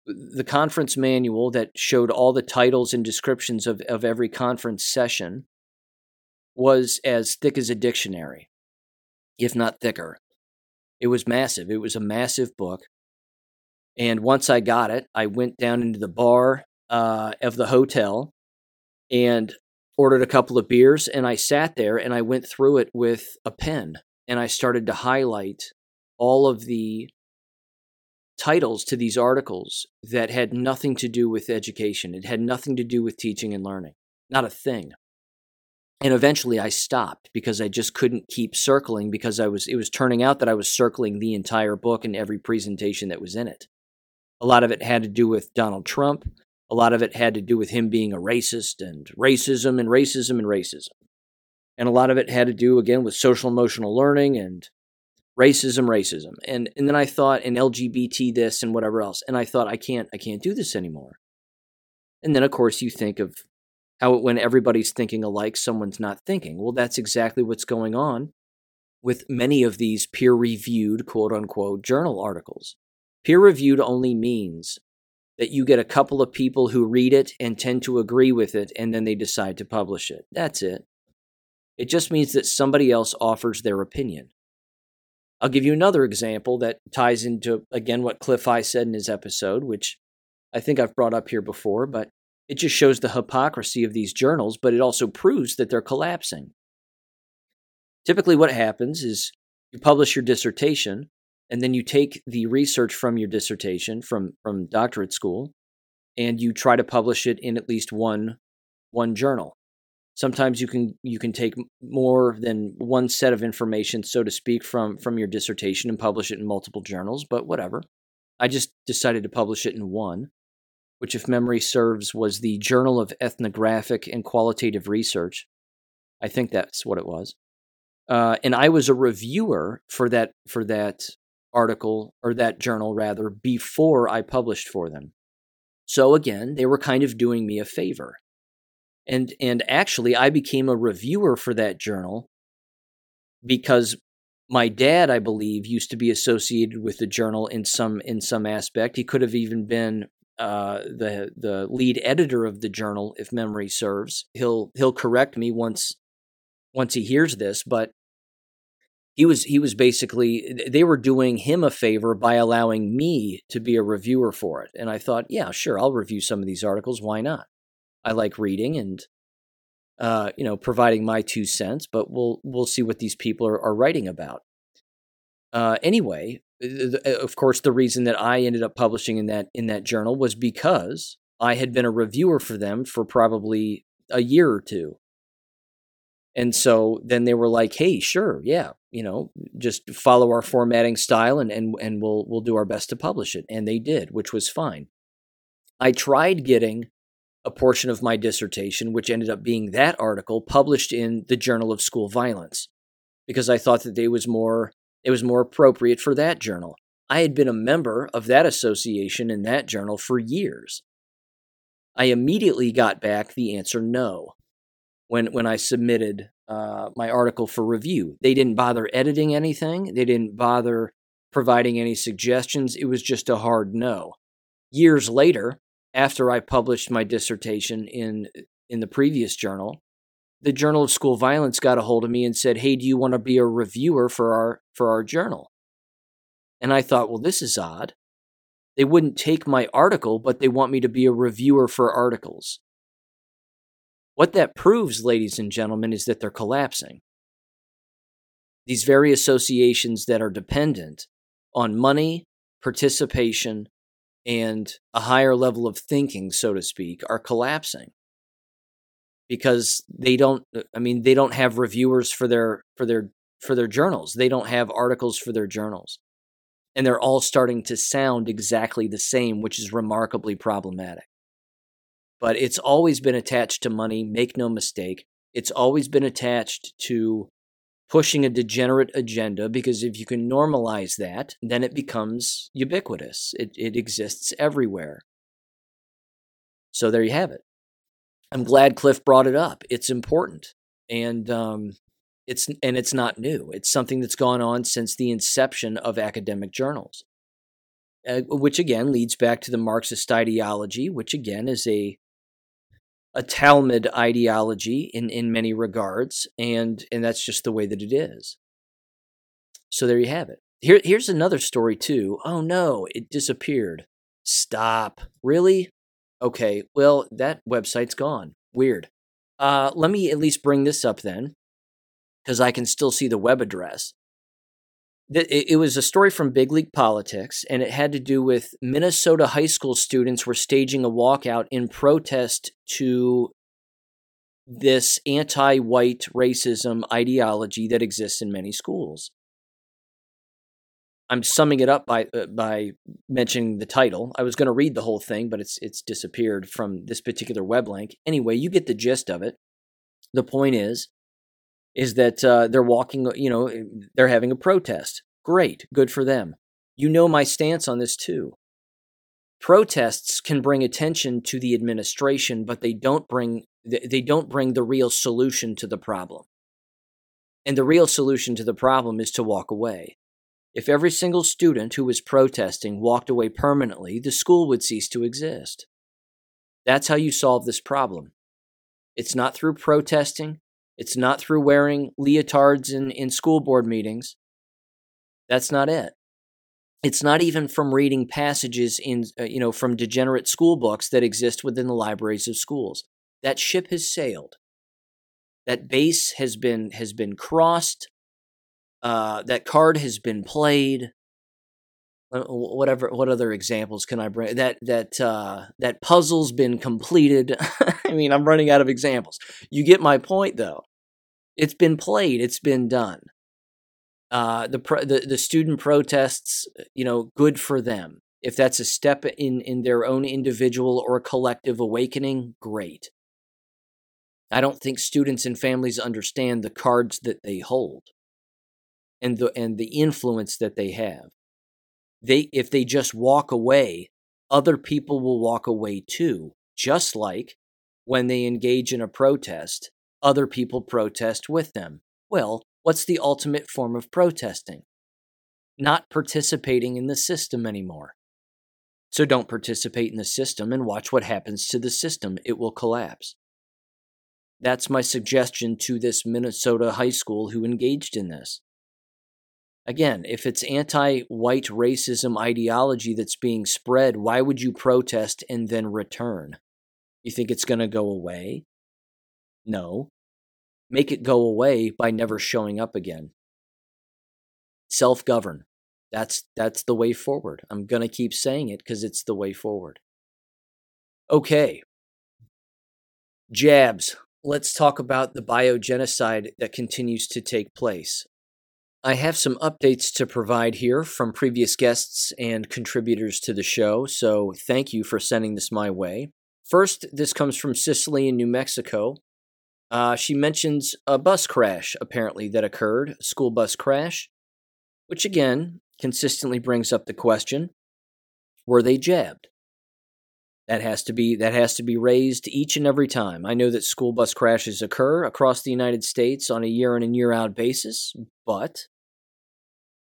The conference manual that showed all the titles and descriptions of, of every conference session was as thick as a dictionary, if not thicker. It was massive. It was a massive book. And once I got it, I went down into the bar uh, of the hotel and ordered a couple of beers and I sat there and I went through it with a pen and I started to highlight all of the titles to these articles that had nothing to do with education. It had nothing to do with teaching and learning, not a thing. And eventually I stopped because I just couldn't keep circling because I was it was turning out that I was circling the entire book and every presentation that was in it. A lot of it had to do with Donald Trump. A lot of it had to do with him being a racist and racism and racism and racism. And a lot of it had to do, again, with social emotional learning and racism, racism. And, and then I thought, and LGBT this and whatever else. And I thought, I can't, I can't do this anymore. And then, of course, you think of how when everybody's thinking alike, someone's not thinking. Well, that's exactly what's going on with many of these peer reviewed, quote unquote, journal articles. Peer reviewed only means that you get a couple of people who read it and tend to agree with it, and then they decide to publish it. That's it. It just means that somebody else offers their opinion. I'll give you another example that ties into, again, what Cliff High said in his episode, which I think I've brought up here before, but it just shows the hypocrisy of these journals, but it also proves that they're collapsing. Typically, what happens is you publish your dissertation, and then you take the research from your dissertation from from doctorate school and you try to publish it in at least one one journal. Sometimes you can you can take more than one set of information so to speak from from your dissertation and publish it in multiple journals but whatever. I just decided to publish it in one which if memory serves was the journal of ethnographic and qualitative research. I think that's what it was. Uh, and i was a reviewer for that for that article or that journal rather before I published for them. So again, they were kind of doing me a favor. And and actually I became a reviewer for that journal because my dad, I believe, used to be associated with the journal in some in some aspect. He could have even been uh, the the lead editor of the journal, if memory serves. He'll he'll correct me once once he hears this, but he was he was basically they were doing him a favor by allowing me to be a reviewer for it, and I thought, yeah, sure, I'll review some of these articles. Why not? I like reading and uh, you know providing my two cents, but we'll we'll see what these people are, are writing about. Uh, anyway, uh, of course, the reason that I ended up publishing in that in that journal was because I had been a reviewer for them for probably a year or two. And so then they were like, "Hey, sure, yeah, you know, just follow our formatting style and and and we'll we'll do our best to publish it." And they did, which was fine. I tried getting a portion of my dissertation, which ended up being that article, published in the Journal of School Violence, because I thought that they was more it was more appropriate for that journal. I had been a member of that association in that journal for years. I immediately got back the answer no when, when I submitted uh, my article for review. They didn't bother editing anything, they didn't bother providing any suggestions. It was just a hard no. Years later, after I published my dissertation in, in the previous journal, the Journal of School Violence got a hold of me and said, "Hey, do you want to be a reviewer for our for our journal?" And I thought, "Well, this is odd. They wouldn't take my article, but they want me to be a reviewer for articles." What that proves, ladies and gentlemen, is that they're collapsing. These very associations that are dependent on money, participation, and a higher level of thinking, so to speak, are collapsing. Because they don't uh, i mean they don't have reviewers for their for their for their journals. They don't have articles for their journals. And they're all starting to sound exactly the same which is remarkably problematic but it's always been attached to money make no mistake. It's always been attached to pushing a degenerate agenda because if you can normalize that then it becomes ubiquitous. It, it exists everywhere. So there you have it. I'm glad Cliff brought it up. It's important, and um, it's and it's not new. It's something that's gone on since the inception of academic journals, uh, which again leads back to the Marxist ideology, which again is a a Talmud ideology in in many regards, and and that's just the way that it is. So there you have it. Here, here's another story too. Oh no, it disappeared. Stop. Really? Okay, well, that website's gone. Weird. Uh, let me at least bring this up then, because I can still see the web address. It was a story from Big League Politics, and it had to do with Minnesota high school students were staging a walkout in protest to this anti white racism ideology that exists in many schools. I'm summing it up by uh, by mentioning the title. I was going to read the whole thing, but it's it's disappeared from this particular web link. Anyway, you get the gist of it. The point is, is that uh, they're walking. You know, they're having a protest. Great, good for them. You know my stance on this too. Protests can bring attention to the administration, but they don't bring they don't bring the real solution to the problem. And the real solution to the problem is to walk away. If every single student who was protesting walked away permanently, the school would cease to exist. That's how you solve this problem. It's not through protesting, it's not through wearing leotards in, in school board meetings. That's not it. It's not even from reading passages in, uh, you know, from degenerate school books that exist within the libraries of schools. That ship has sailed. That base has been has been crossed uh, that card has been played. Uh, whatever, what other examples can I bring? That that uh, that puzzle's been completed. I mean, I'm running out of examples. You get my point, though. It's been played. It's been done. Uh, the, pro- the the student protests, you know, good for them. If that's a step in in their own individual or collective awakening, great. I don't think students and families understand the cards that they hold and the and the influence that they have. They if they just walk away, other people will walk away too, just like when they engage in a protest, other people protest with them. Well, what's the ultimate form of protesting? Not participating in the system anymore. So don't participate in the system and watch what happens to the system. It will collapse. That's my suggestion to this Minnesota high school who engaged in this. Again, if it's anti white racism ideology that's being spread, why would you protest and then return? You think it's going to go away? No. Make it go away by never showing up again. Self govern. That's that's the way forward. I'm going to keep saying it cuz it's the way forward. Okay. Jabs. Let's talk about the biogenocide that continues to take place. I have some updates to provide here from previous guests and contributors to the show, so thank you for sending this my way. First, this comes from Sicily in New Mexico. Uh, she mentions a bus crash, apparently, that occurred, a school bus crash, which again consistently brings up the question were they jabbed? That has to be that has to be raised each and every time. I know that school bus crashes occur across the United States on a year in and year out basis, but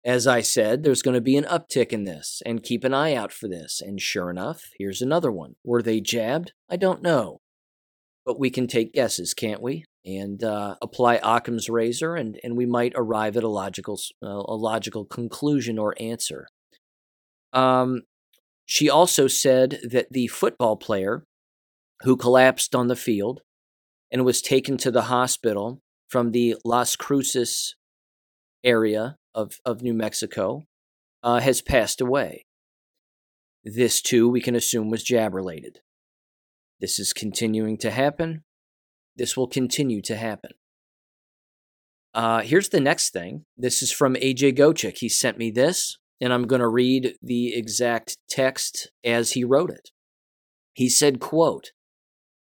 as I said, there's going to be an uptick in this, and keep an eye out for this. And sure enough, here's another one. Were they jabbed? I don't know. But we can take guesses, can't we? And uh, apply Occam's razor, and, and we might arrive at a logical, uh, a logical conclusion or answer. Um, she also said that the football player who collapsed on the field and was taken to the hospital from the Las Cruces area of, of New Mexico uh, has passed away. This, too, we can assume was jab related. This is continuing to happen. This will continue to happen. Uh, here's the next thing. This is from AJ Gochik. He sent me this and I'm going to read the exact text as he wrote it. He said, quote,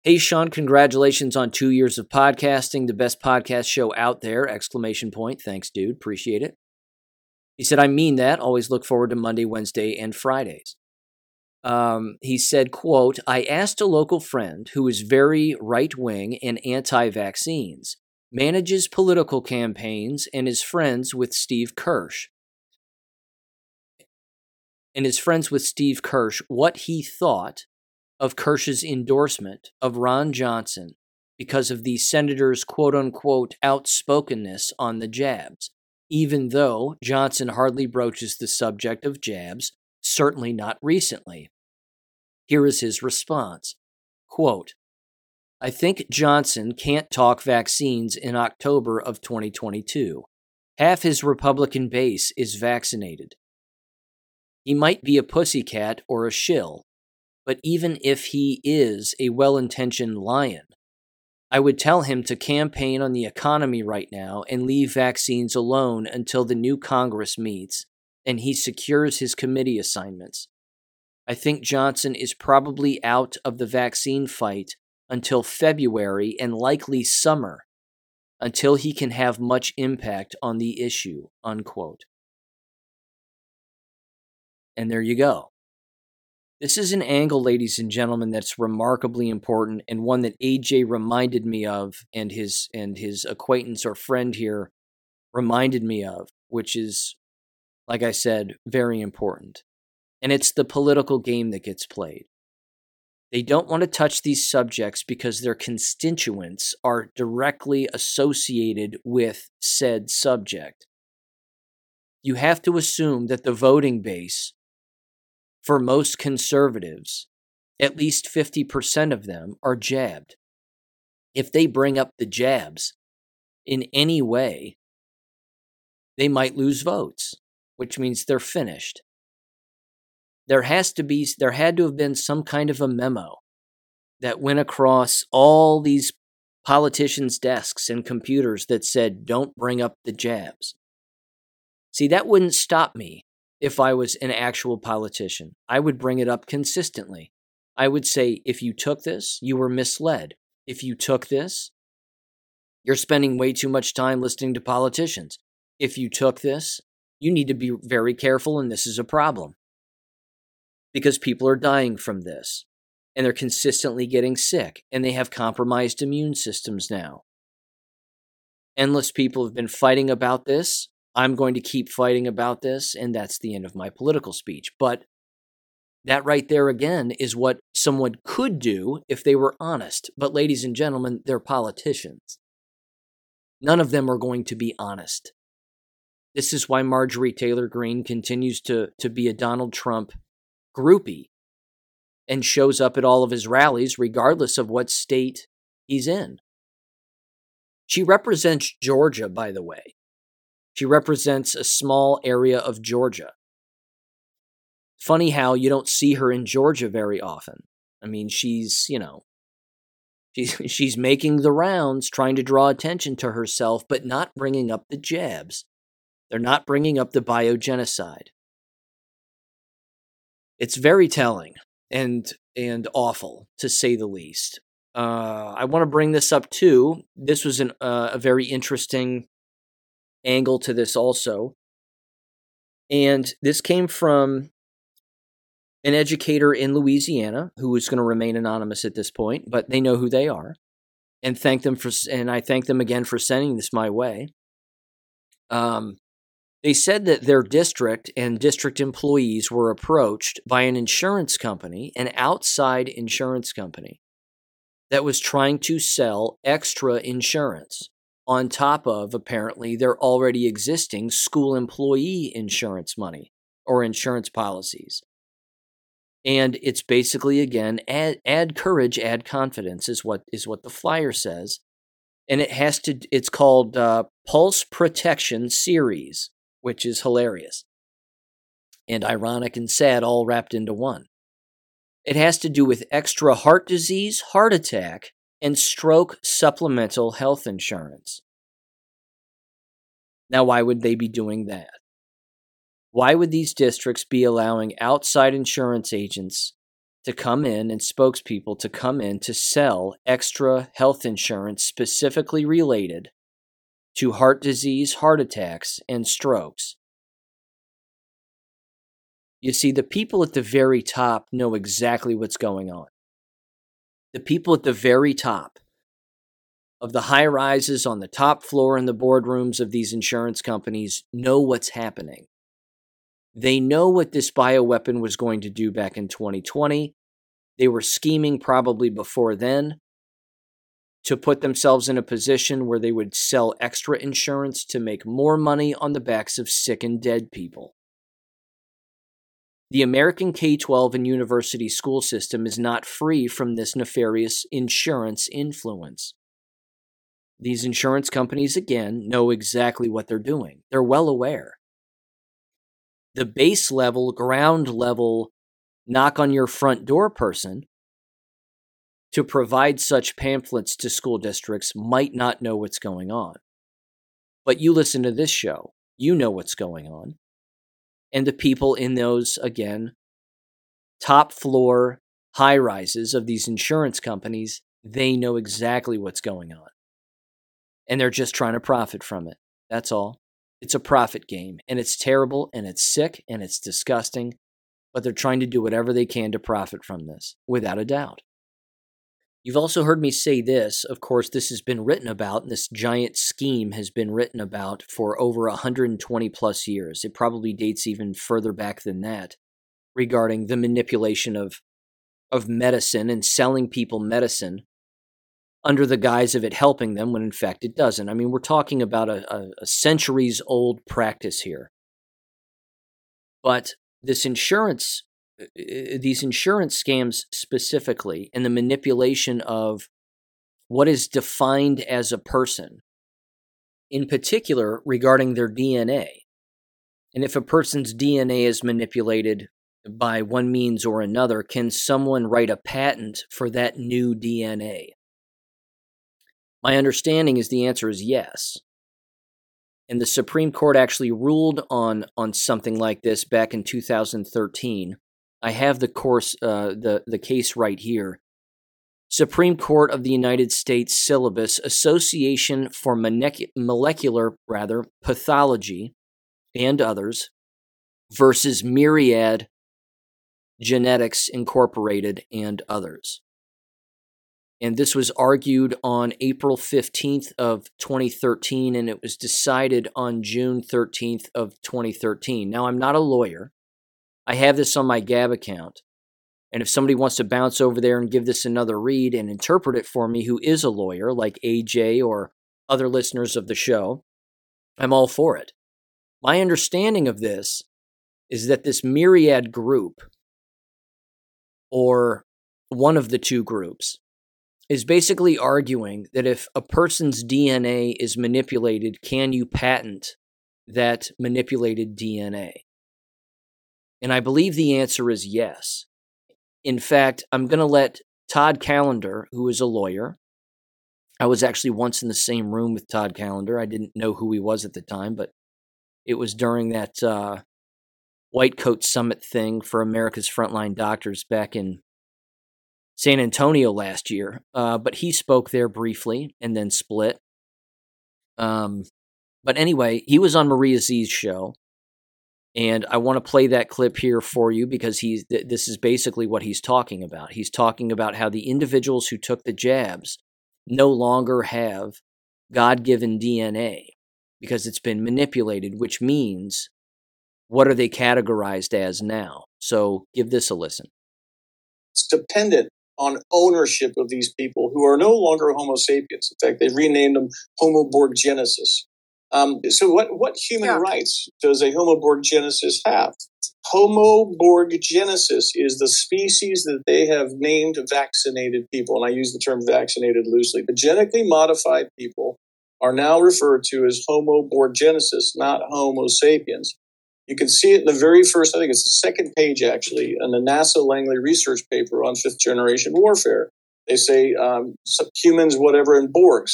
Hey Sean, congratulations on 2 years of podcasting, the best podcast show out there, exclamation point. Thanks dude, appreciate it. He said, I mean that. Always look forward to Monday, Wednesday, and Fridays. Um, he said, quote, I asked a local friend who is very right wing and anti vaccines, manages political campaigns, and is friends with Steve Kirsch and is friends with Steve Kirsch what he thought of Kirsch's endorsement of Ron Johnson because of the senator's quote unquote outspokenness on the jabs, even though Johnson hardly broaches the subject of jabs, certainly not recently. Here is his response quote, I think Johnson can't talk vaccines in October of 2022. Half his Republican base is vaccinated. He might be a pussycat or a shill, but even if he is a well intentioned lion, I would tell him to campaign on the economy right now and leave vaccines alone until the new Congress meets and he secures his committee assignments. I think Johnson is probably out of the vaccine fight until February and likely summer until he can have much impact on the issue. Unquote. And there you go. This is an angle, ladies and gentlemen, that's remarkably important and one that AJ reminded me of and his and his acquaintance or friend here reminded me of, which is, like I said, very important. And it's the political game that gets played. They don't want to touch these subjects because their constituents are directly associated with said subject. You have to assume that the voting base for most conservatives, at least 50% of them are jabbed. If they bring up the jabs in any way, they might lose votes, which means they're finished. There has to be there had to have been some kind of a memo that went across all these politicians' desks and computers that said don't bring up the jabs. See, that wouldn't stop me if I was an actual politician. I would bring it up consistently. I would say, if you took this, you were misled. If you took this, you're spending way too much time listening to politicians. If you took this, you need to be very careful, and this is a problem. Because people are dying from this, and they're consistently getting sick, and they have compromised immune systems now. Endless people have been fighting about this I'm going to keep fighting about this, and that's the end of my political speech. But That right there again is what someone could do if they were honest. But, ladies and gentlemen, they're politicians. None of them are going to be honest. This is why Marjorie Taylor Greene continues to, to be a Donald Trump groupie and shows up at all of his rallies, regardless of what state he's in. She represents Georgia, by the way. She represents a small area of Georgia. Funny how you don't see her in Georgia very often. I mean, she's, you know, she's, she's making the rounds, trying to draw attention to herself, but not bringing up the jabs. They're not bringing up the biogenocide. It's very telling and and awful to say the least. Uh, I want to bring this up too. This was an, uh, a very interesting angle to this also, and this came from an educator in Louisiana who is going to remain anonymous at this point, but they know who they are, and thank them for and I thank them again for sending this my way. Um, they said that their district and district employees were approached by an insurance company, an outside insurance company, that was trying to sell extra insurance on top of apparently their already existing school employee insurance money or insurance policies. And it's basically again add, add courage, add confidence is what is what the flyer says, and it has to. It's called uh, Pulse Protection Series which is hilarious and ironic and sad all wrapped into one. It has to do with extra heart disease, heart attack, and stroke supplemental health insurance. Now, why would they be doing that? Why would these districts be allowing outside insurance agents to come in and spokespeople to come in to sell extra health insurance specifically related to heart disease, heart attacks, and strokes. You see, the people at the very top know exactly what's going on. The people at the very top of the high rises on the top floor in the boardrooms of these insurance companies know what's happening. They know what this bioweapon was going to do back in 2020. They were scheming probably before then to put themselves in a position where they would sell extra insurance to make more money on the backs of sick and dead people. The American K 12 and university school system is not free from this nefarious insurance influence. These insurance companies, again, know exactly what they're doing. They're well aware. The base level, ground level, knock on your front door person to provide such pamphlets to school districts might not know what's going on. But you listen to this show, you know what's going on. And the people in those, again, top floor high rises of these insurance companies, they know exactly what's going on. And they're just trying to profit from it. That's all. It's a profit game, and it's terrible, and it's sick, and it's disgusting, but they're trying to do whatever they can to profit from this, without a doubt. You've also heard me say this. Of course, this has been written about, this giant scheme has been written about for over 120 plus years. It probably dates even further back than that regarding the manipulation of, of medicine and selling people medicine under the guise of it helping them when in fact it doesn't. I mean, we're talking about a, a, a centuries old practice here. But this insurance Uh, uh, uh, these insurance scams specifically and the manipulation of what is defined as a person, in particular regarding their DNA. And if a person's DNA is manipulated by one means or another, can someone write a patent for that new DNA? My understanding is the answer is yes. And the Supreme Court actually ruled on, on something like this back in 2013 I have the course, uh, the the case right here. Supreme Court of the United States syllabus Association for Molecular rather Pathology and others versus Myriad Genetics Incorporated and others. And this was argued on April 15th of 2013 and it was decided on June 13th of 2013. Now I'm not a lawyer. I have this on my Gab account. And if somebody wants to bounce over there and give this another read and interpret it for me, who is a lawyer like AJ or other listeners of the show, I'm all for it. My understanding of this is that this myriad group, or one of the two groups, is basically arguing that if a person's DNA is manipulated, can you patent that manipulated DNA? And I believe the answer is yes. In fact, I'm going to let Todd Callender, who is a lawyer, I was actually once in the same room with Todd Callender. I didn't know who he was at the time, but it was during that uh, White Coat Summit thing for America's Frontline Doctors back in San Antonio last year. Uh, but he spoke there briefly and then split. Um, but anyway, he was on Maria Zeee's show. And I want to play that clip here for you because he's th- this is basically what he's talking about. He's talking about how the individuals who took the jabs no longer have God given DNA because it's been manipulated, which means what are they categorized as now? So give this a listen. It's dependent on ownership of these people who are no longer Homo sapiens. In fact, they renamed them Homo borgenesis. Um, so, what, what human yeah. rights does a Homo borgenesis have? Homo borgenesis is the species that they have named vaccinated people, and I use the term vaccinated loosely. The genetically modified people are now referred to as Homo borgenesis, not Homo sapiens. You can see it in the very first, I think it's the second page actually, in the NASA Langley research paper on fifth generation warfare. They say um, humans, whatever, and Borgs.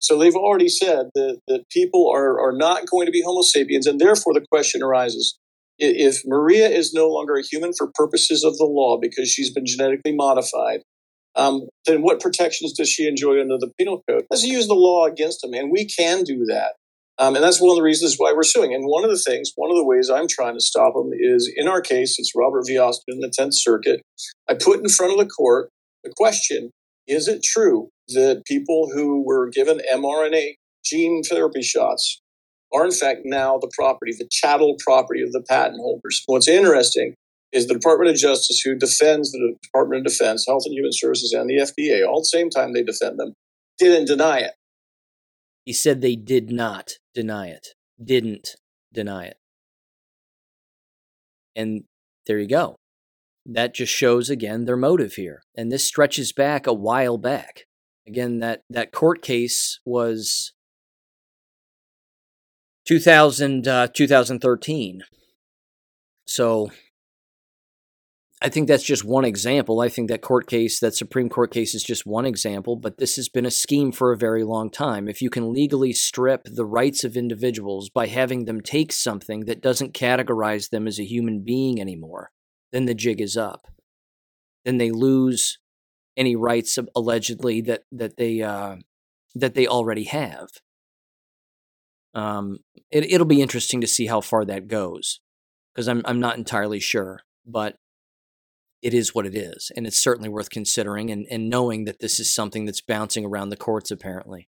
So they've already said that, that people are, are not going to be Homo sapiens, and therefore the question arises if Maria is no longer a human for purposes of the law because she's been genetically modified, um, then what protections does she enjoy under the penal code? Let's use the law against them, and we can do that. Um, and that's one of the reasons why we're suing. And one of the things, one of the ways I'm trying to stop them is in our case, it's Robert V. Austin in the 10th Circuit. I put in front of the court the question is it true that people who were given mRNA gene therapy shots are in fact now the property, the chattel property of the patent holders. What's interesting is the Department of Justice, who defends the Department of Defense, Health and Human Services, and the FDA, all at the same time they defend them, didn't deny it. He said they did not deny it, didn't deny it. And there you go. That just shows again their motive here. And this stretches back a while back. Again, that, that court case was 2000, uh, 2013. So I think that's just one example. I think that court case, that Supreme Court case, is just one example, but this has been a scheme for a very long time. If you can legally strip the rights of individuals by having them take something that doesn't categorize them as a human being anymore, then the jig is up. Then they lose any rights allegedly that that they uh, that they already have. Um, it, it'll be interesting to see how far that goes because I'm I'm not entirely sure, but it is what it is, and it's certainly worth considering and, and knowing that this is something that's bouncing around the courts apparently.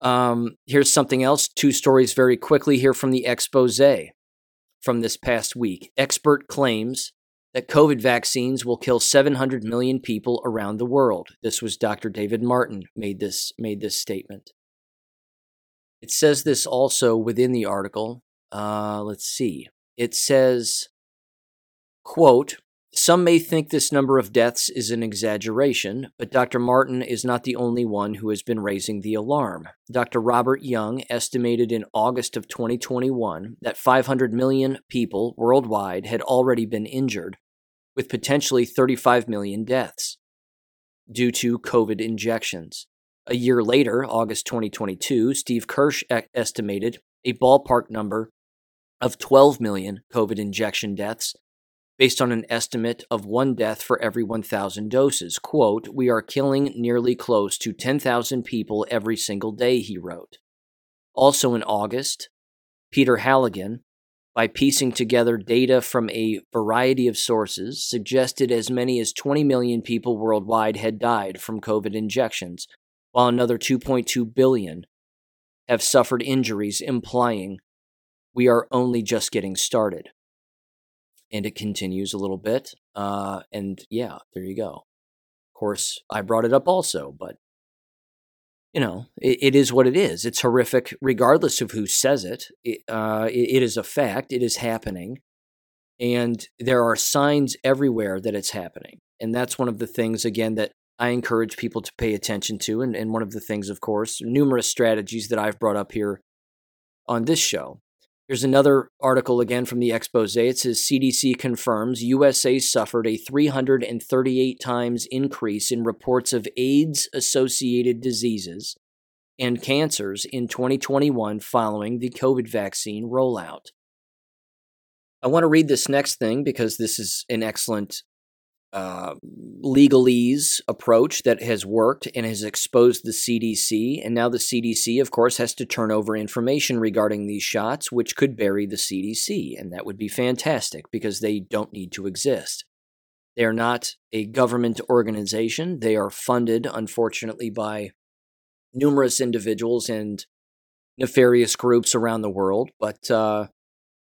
Um, here's something else. Two stories very quickly here from the expose from this past week. Expert claims that COVID vaccines will kill 700 million people around the world. This was Dr. David Martin made this made this statement. It says this also within the article. Uh, let's see. It says, quote, some may think this number of deaths is an exaggeration, but Dr. Martin is not the only one who has been raising the alarm. Dr. Robert Young estimated in August of 2021 that 500 million people worldwide had already been injured, with potentially 35 million deaths due to COVID injections. A year later, August 2022, Steve Kirsch estimated a ballpark number of 12 million COVID injection deaths based on an estimate of one death for every 1,000 doses. Quote, We are killing nearly close to 10,000 people every single day, he wrote. Also in August, Peter Halligan, by piecing together data from a variety of sources, suggested as many as 20 million people worldwide had died from COVID injections, while another 2.2 billion have suffered injuries, implying we are only just getting started. And it continues a little bit. Uh, and yeah, there you go. Of course, I brought it up also, but you know, it, it is what it is. It's horrific, regardless of who says it. It, uh, it. it is a fact. It is happening. And there are signs everywhere that it's happening. And that's one of the things, again, that I encourage people to pay attention to. And, and one of the things, of course, numerous strategies that I've brought up here on this show. Here's another article again from the expose. It says CDC confirms USA suffered a 338 times increase in reports of AIDS associated diseases and cancers in 2021 following the COVID vaccine rollout. I want to read this next thing because this is an excellent uh, legalese approach that has worked and has exposed the CDC. And now the CDC, of course, has to turn over information regarding these shots, which could bury the CDC. And that would be fantastic because they don't need to exist. They are not a government organization. They are funded, unfortunately, by numerous individuals and nefarious groups around the world. But uh,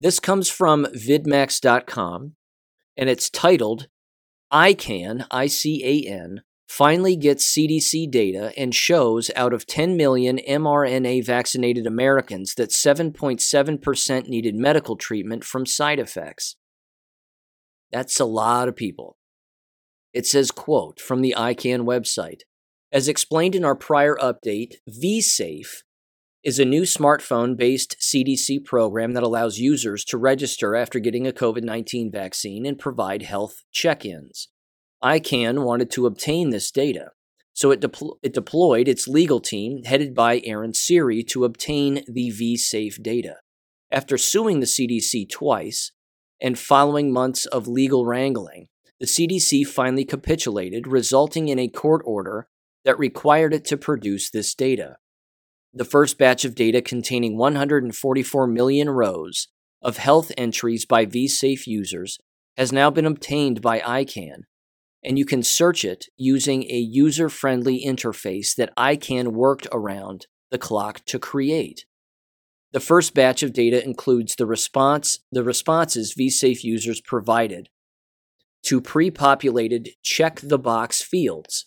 this comes from vidmax.com and it's titled ICAN, I C A N, finally gets CDC data and shows out of 10 million mRNA vaccinated Americans that 7.7% needed medical treatment from side effects. That's a lot of people. It says, quote, from the ICAN website, as explained in our prior update, vSafe is a new smartphone based CDC program that allows users to register after getting a COVID 19 vaccine and provide health check ins. ICAN wanted to obtain this data, so it, it, deployed its legal team, headed by Aaron Siri, to obtain the vSafe data. After suing the CDC twice and following months of legal wrangling, the CDC finally capitulated, resulting in a court order that required it to produce this data. The first batch of data containing 144 million rows of health entries by vSafe users has now been obtained by ICAN, and you can search it using a user friendly interface that ICAN worked around the clock to create. The first batch of data includes the response the responses vSafe users provided to pre-populated check the box fields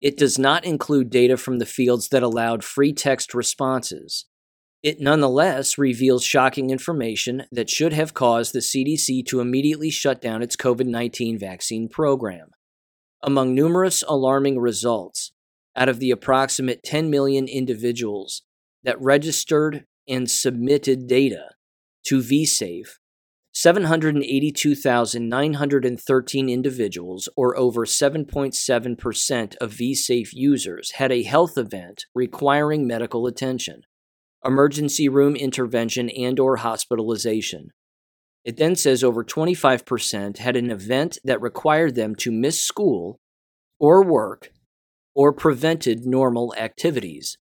it does not include data from the fields that allowed free text responses. It nonetheless reveals shocking information that should have caused the CDC to immediately shut down its COVID 19 vaccine program. Among numerous alarming results, out of the approximate 10 million individuals that registered and submitted data to vSafe, 782,913 individuals, or over 7.7% of vSafe users, had a health event requiring medical attention, emergency room intervention, and or hospitalization. It then says over 25% had an event that required them to miss school or work or prevented normal activities.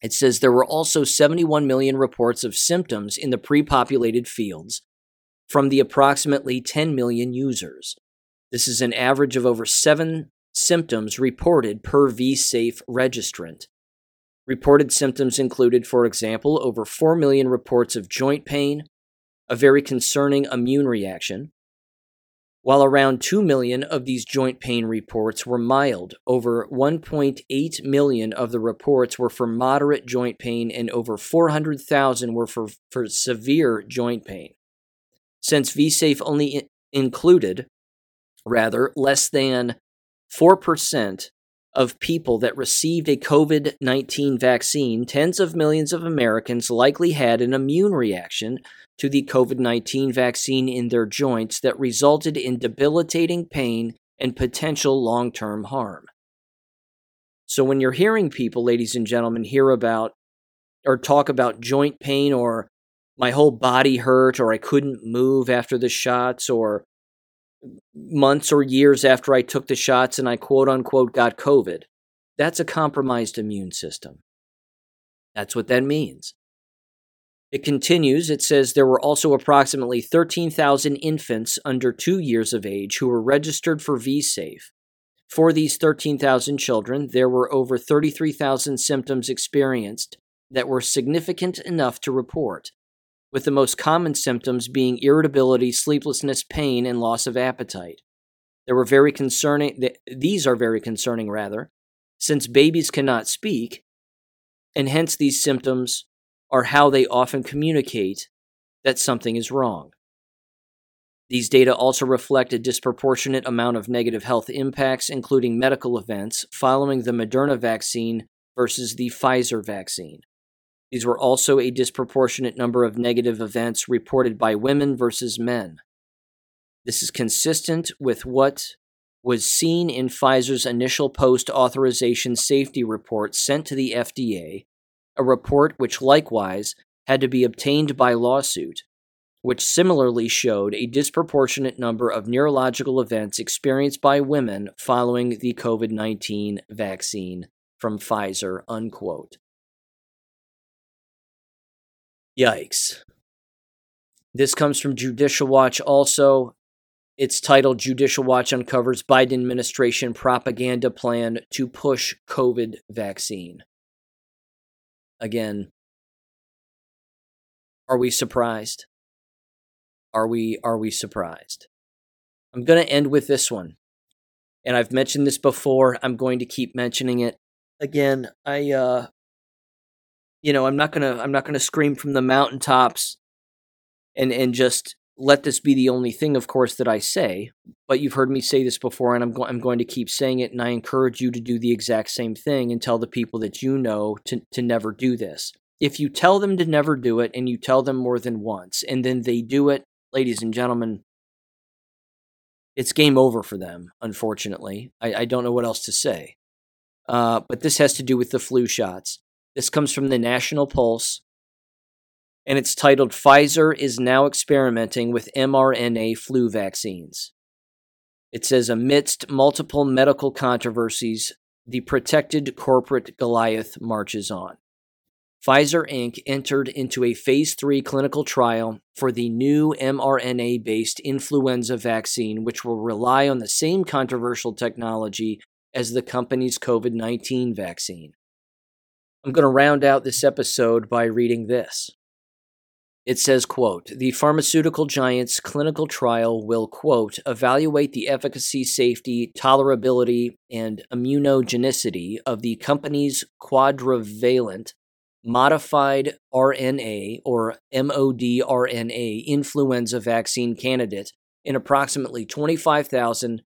It says there were also 71 million reports of symptoms in the pre populated fields, from the approximately 10 million users. This is an average of over seven symptoms reported per vSafe registrant. Reported symptoms included, for example, over 4 million reports of joint pain, a very concerning immune reaction. While around 2 million of these joint pain reports were mild, over 1.8 million of the reports were for moderate joint pain, and over 400,000 were for, for severe joint pain since vSafe only included, rather, less than 4% of people that received a COVID 19 vaccine, tens of millions of Americans likely had an immune reaction to the COVID 19 vaccine in their joints that resulted in debilitating pain and potential long term harm. So, when you're hearing people, ladies and gentlemen, hear about or talk about joint pain or my whole body hurt or I couldn't move after the shots or months or years after I took the shots and I quote unquote got COVID. That's a compromised immune system. That's what that means. It continues, it says there were also approximately 13,000 infants under two years of age who were registered for vSafe. For these 13,000 children, there were over 33,000 symptoms experienced that were significant enough to report, with the most common symptoms being irritability, sleeplessness, pain, and loss of appetite. They were very concerning. These are very concerning, rather, since babies cannot speak, and hence these symptoms are how they often communicate that something is wrong. These data also reflect a disproportionate amount of negative health impacts, including medical events, following the Moderna vaccine versus the Pfizer vaccine. These were also a disproportionate number of negative events reported by women versus men. This is consistent with what was seen in Pfizer's initial post authorization safety report sent to the FDA, a report which likewise had to be obtained by lawsuit, which similarly showed a disproportionate number of neurological events experienced by women following the COVID 19 vaccine from Pfizer. Unquote. Yikes. This comes from Judicial Watch also. It's titled Judicial Watch Uncovers Biden Administration Propaganda Plan to Push COVID Vaccine. Again, are we surprised? Are we are we surprised? I'm going to end with this one. And I've mentioned this before. I'm going to keep mentioning it. Again, I uh you know, I'm not to I'm not to scream from the mountaintops and and just let this be the only thing of course that I say, but you've heard me say this before and I'm go- I'm going to keep saying it and I encourage you to do the exact same thing and tell the people that you know to to never do this. If you tell them to never do it and you tell them more than once and then they do it, ladies and gentlemen, it's game over for them, unfortunately. I, I don't know what else to say. Uh, but this has to do with the flu shots. This comes from the National Pulse, and it's titled Pfizer is now experimenting with mRNA flu vaccines. It says, amidst multiple medical controversies, the protected corporate Goliath marches on. Pfizer Inc. entered into a phase 3 clinical trial for the new mRNA based influenza vaccine, which will rely on the same controversial technology as the company's COVID 19 vaccine. I'm going to round out this episode by reading this. It says, quote, the pharmaceutical giant's clinical trial will, quote, evaluate the efficacy, safety, tolerability, and immunogenicity of the company's quadrivalent modified RNA or mODRNA influenza vaccine candidate in approximately 25,000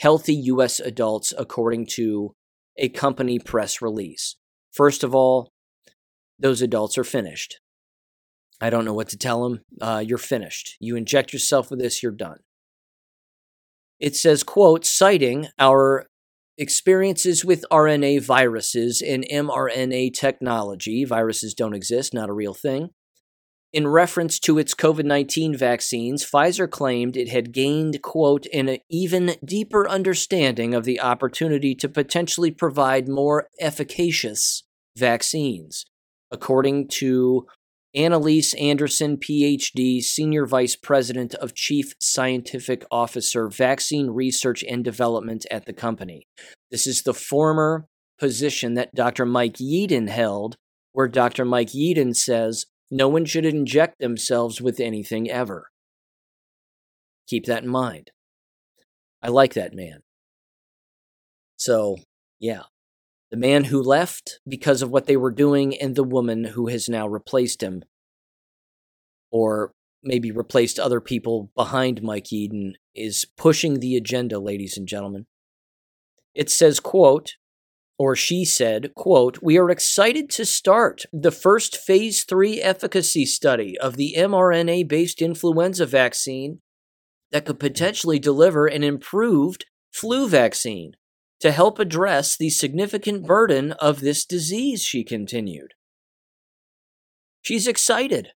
healthy U.S. adults, according to a company press release. First of all, those adults are finished. I don't know what to tell them. Uh, you're finished. You inject yourself with this, you're done. It says, quote, citing our experiences with RNA viruses and mRNA technology, viruses don't exist, not a real thing. In reference to its COVID 19 vaccines, Pfizer claimed it had gained, quote, an even deeper understanding of the opportunity to potentially provide more efficacious vaccines, according to Annaliesa Anderson, PhD, Senior Vice President of Chief Scientific Officer, Vaccine Research and Development at the company. This is the former position that Dr. Mike Yeadon held, where Dr. Mike Yeadon says no one should inject themselves with anything ever. Keep that in mind. I like that man. So, yeah the man who left because of what they were doing, and the woman who has now replaced him, or maybe replaced other people behind Mike Yeadon, is pushing the agenda, ladies and gentlemen. It says, quote, or she said, quote, We are excited to start the first phase three efficacy study of the mRNA based influenza vaccine that could potentially deliver an improved flu vaccine to help address the significant burden of this disease, she continued. She's excited.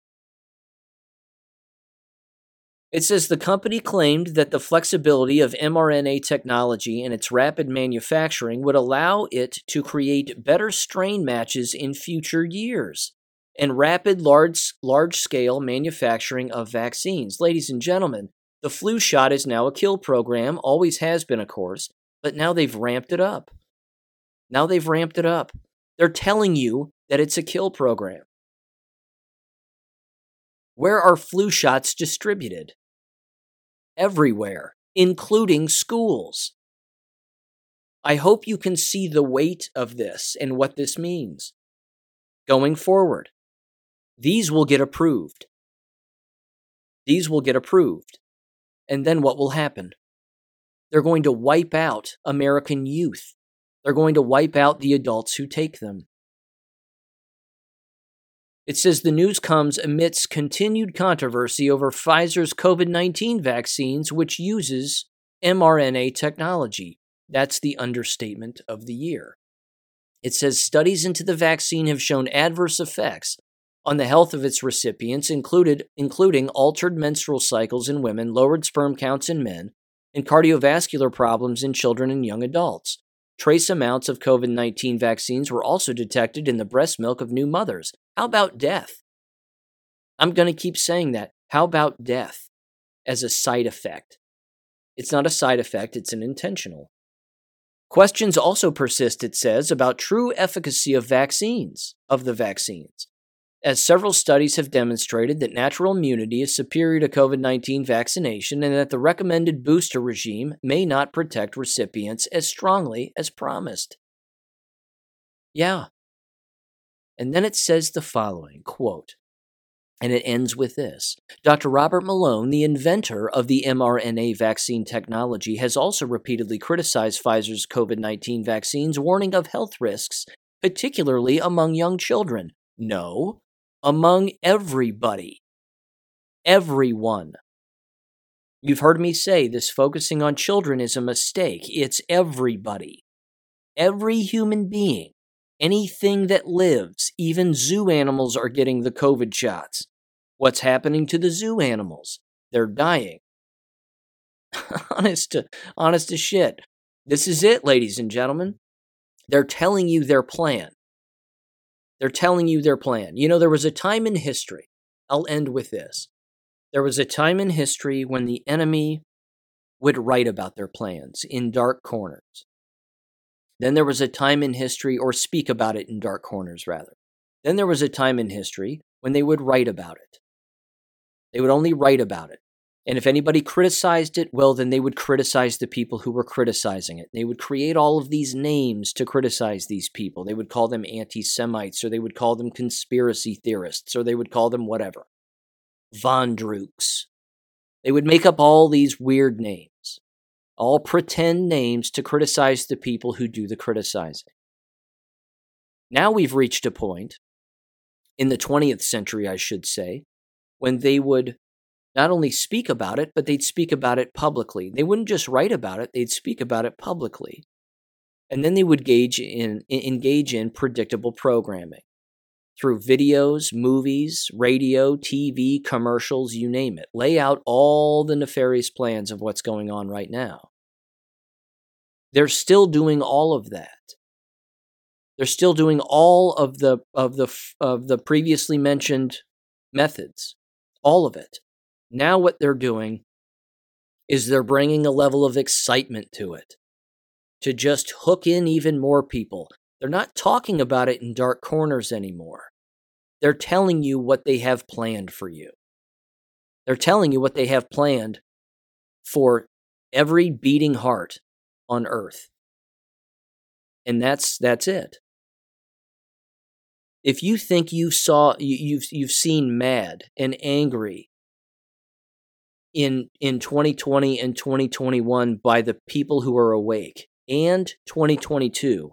It says the company claimed that the flexibility of mRNA technology and its rapid manufacturing would allow it to create better strain matches in future years and rapid large large scale manufacturing of vaccines. Ladies and gentlemen, the flu shot is now a kill program, always has been, of course, but now they've ramped it up. Now they've ramped it up. They're telling you that it's a kill program. Where are flu shots distributed? Everywhere, including schools. I hope you can see the weight of this and what this means. Going forward, these will get approved. These will get approved. And then what will happen? They're going to wipe out American youth. They're going to wipe out the adults who take them. It says the news comes amidst continued controversy over Pfizer's COVID 19 vaccines, which uses mRNA technology. That's the understatement of the year. It says studies into the vaccine have shown adverse effects on the health of its recipients, included, including altered menstrual cycles in women, lowered sperm counts in men, and cardiovascular problems in children and young adults. Trace amounts of COVID 19 vaccines were also detected in the breast milk of new mothers. How about death? I'm going to keep saying that. How about death as a side effect? It's not a side effect, it's an intentional. Questions also persist, it says, about true efficacy of vaccines, of the vaccines, as several studies have demonstrated that natural immunity is superior to COVID 19 vaccination and that the recommended booster regime may not protect recipients as strongly as promised. Yeah. And then it says the following quote, and it ends with this Dr. Robert Malone, the inventor of the mRNA vaccine technology, has also repeatedly criticized Pfizer's COVID 19 vaccines, warning of health risks, particularly among young children. No, among everybody. Everyone. You've heard me say this focusing on children is a mistake. It's everybody. Every human being Anything that lives, even zoo animals are getting the COVID shots. What's happening to the zoo animals? They're dying. honest to honest as shit. This is it, ladies and gentlemen. They're telling you their plan. They're telling you their plan. You know, there was a time in history. I'll end with this. There was a time in history when the enemy would write about their plans in dark corners. Then there was a time in history, or speak about it in dark corners, rather. Then there was a time in history when they would write about it. They would only write about it. And if anybody criticized it, well, then they would criticize the people who were criticizing it. They would create all of these names to criticize these people. They would call them anti Semites, or they would call them conspiracy theorists, or they would call them whatever. Von Drukes. They would make up all these weird names all pretend names to criticize the people who do the criticizing. Now we've reached a point, in the 20th century, I should say, when they would not only speak about it, but they'd speak about it publicly. They wouldn't just write about it, they'd speak about it publicly. And then they would engage in, engage in predictable programming through videos, movies, radio, TV, commercials, you name it. Lay out all the nefarious plans of what's going on right now. They're still doing all of that. They're still doing all of the of the of the previously mentioned methods. All of it. Now what they're doing is they're bringing a level of excitement to it to just hook in even more people. They're not talking about it in dark corners anymore. They're telling you what they have planned for you. They're telling you what they have planned for every beating heart on earth. And that's that's it. If you think you saw you, you've you've seen mad and angry in in 2020 and 2021 by the people who are awake and 2022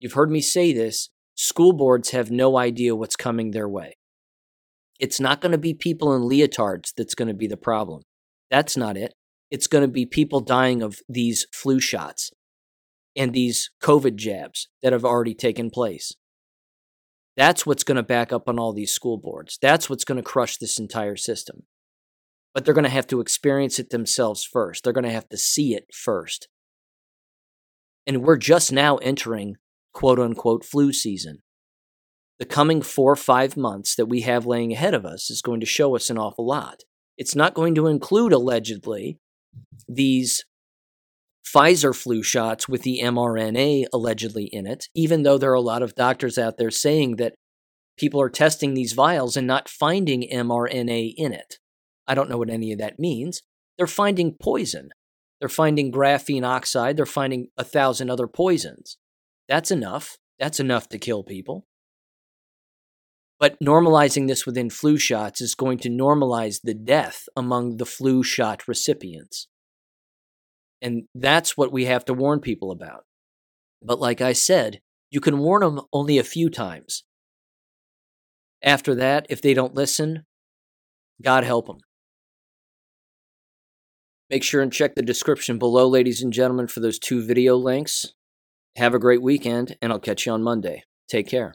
you've heard me say this school boards have no idea what's coming their way. It's not going to be people in leotards that's going to be the problem. That's not it. It's going to be people dying of these flu shots and these COVID jabs that have already taken place. That's what's going to back up on all these school boards. That's what's going to crush this entire system. But they're going to have to experience it themselves first. They're going to have to see it first. And we're just now entering quote unquote flu season. The coming four or five months that we have laying ahead of us is going to show us an awful lot. It's not going to include, allegedly, these Pfizer flu shots with the mRNA allegedly in it, even though there are a lot of doctors out there saying that people are testing these vials and not finding mRNA in it. I don't know what any of that means. They're finding poison. They're finding graphene oxide. They're finding a thousand other poisons. That's enough. That's enough to kill people. But normalizing this within flu shots is going to normalize the death among the flu shot recipients. And that's what we have to warn people about. But like I said, you can warn them only a few times. After that, if they don't listen, God help them. Make sure and check the description below, ladies and gentlemen, for those two video links. Have a great weekend, and I'll catch you on Monday. Take care.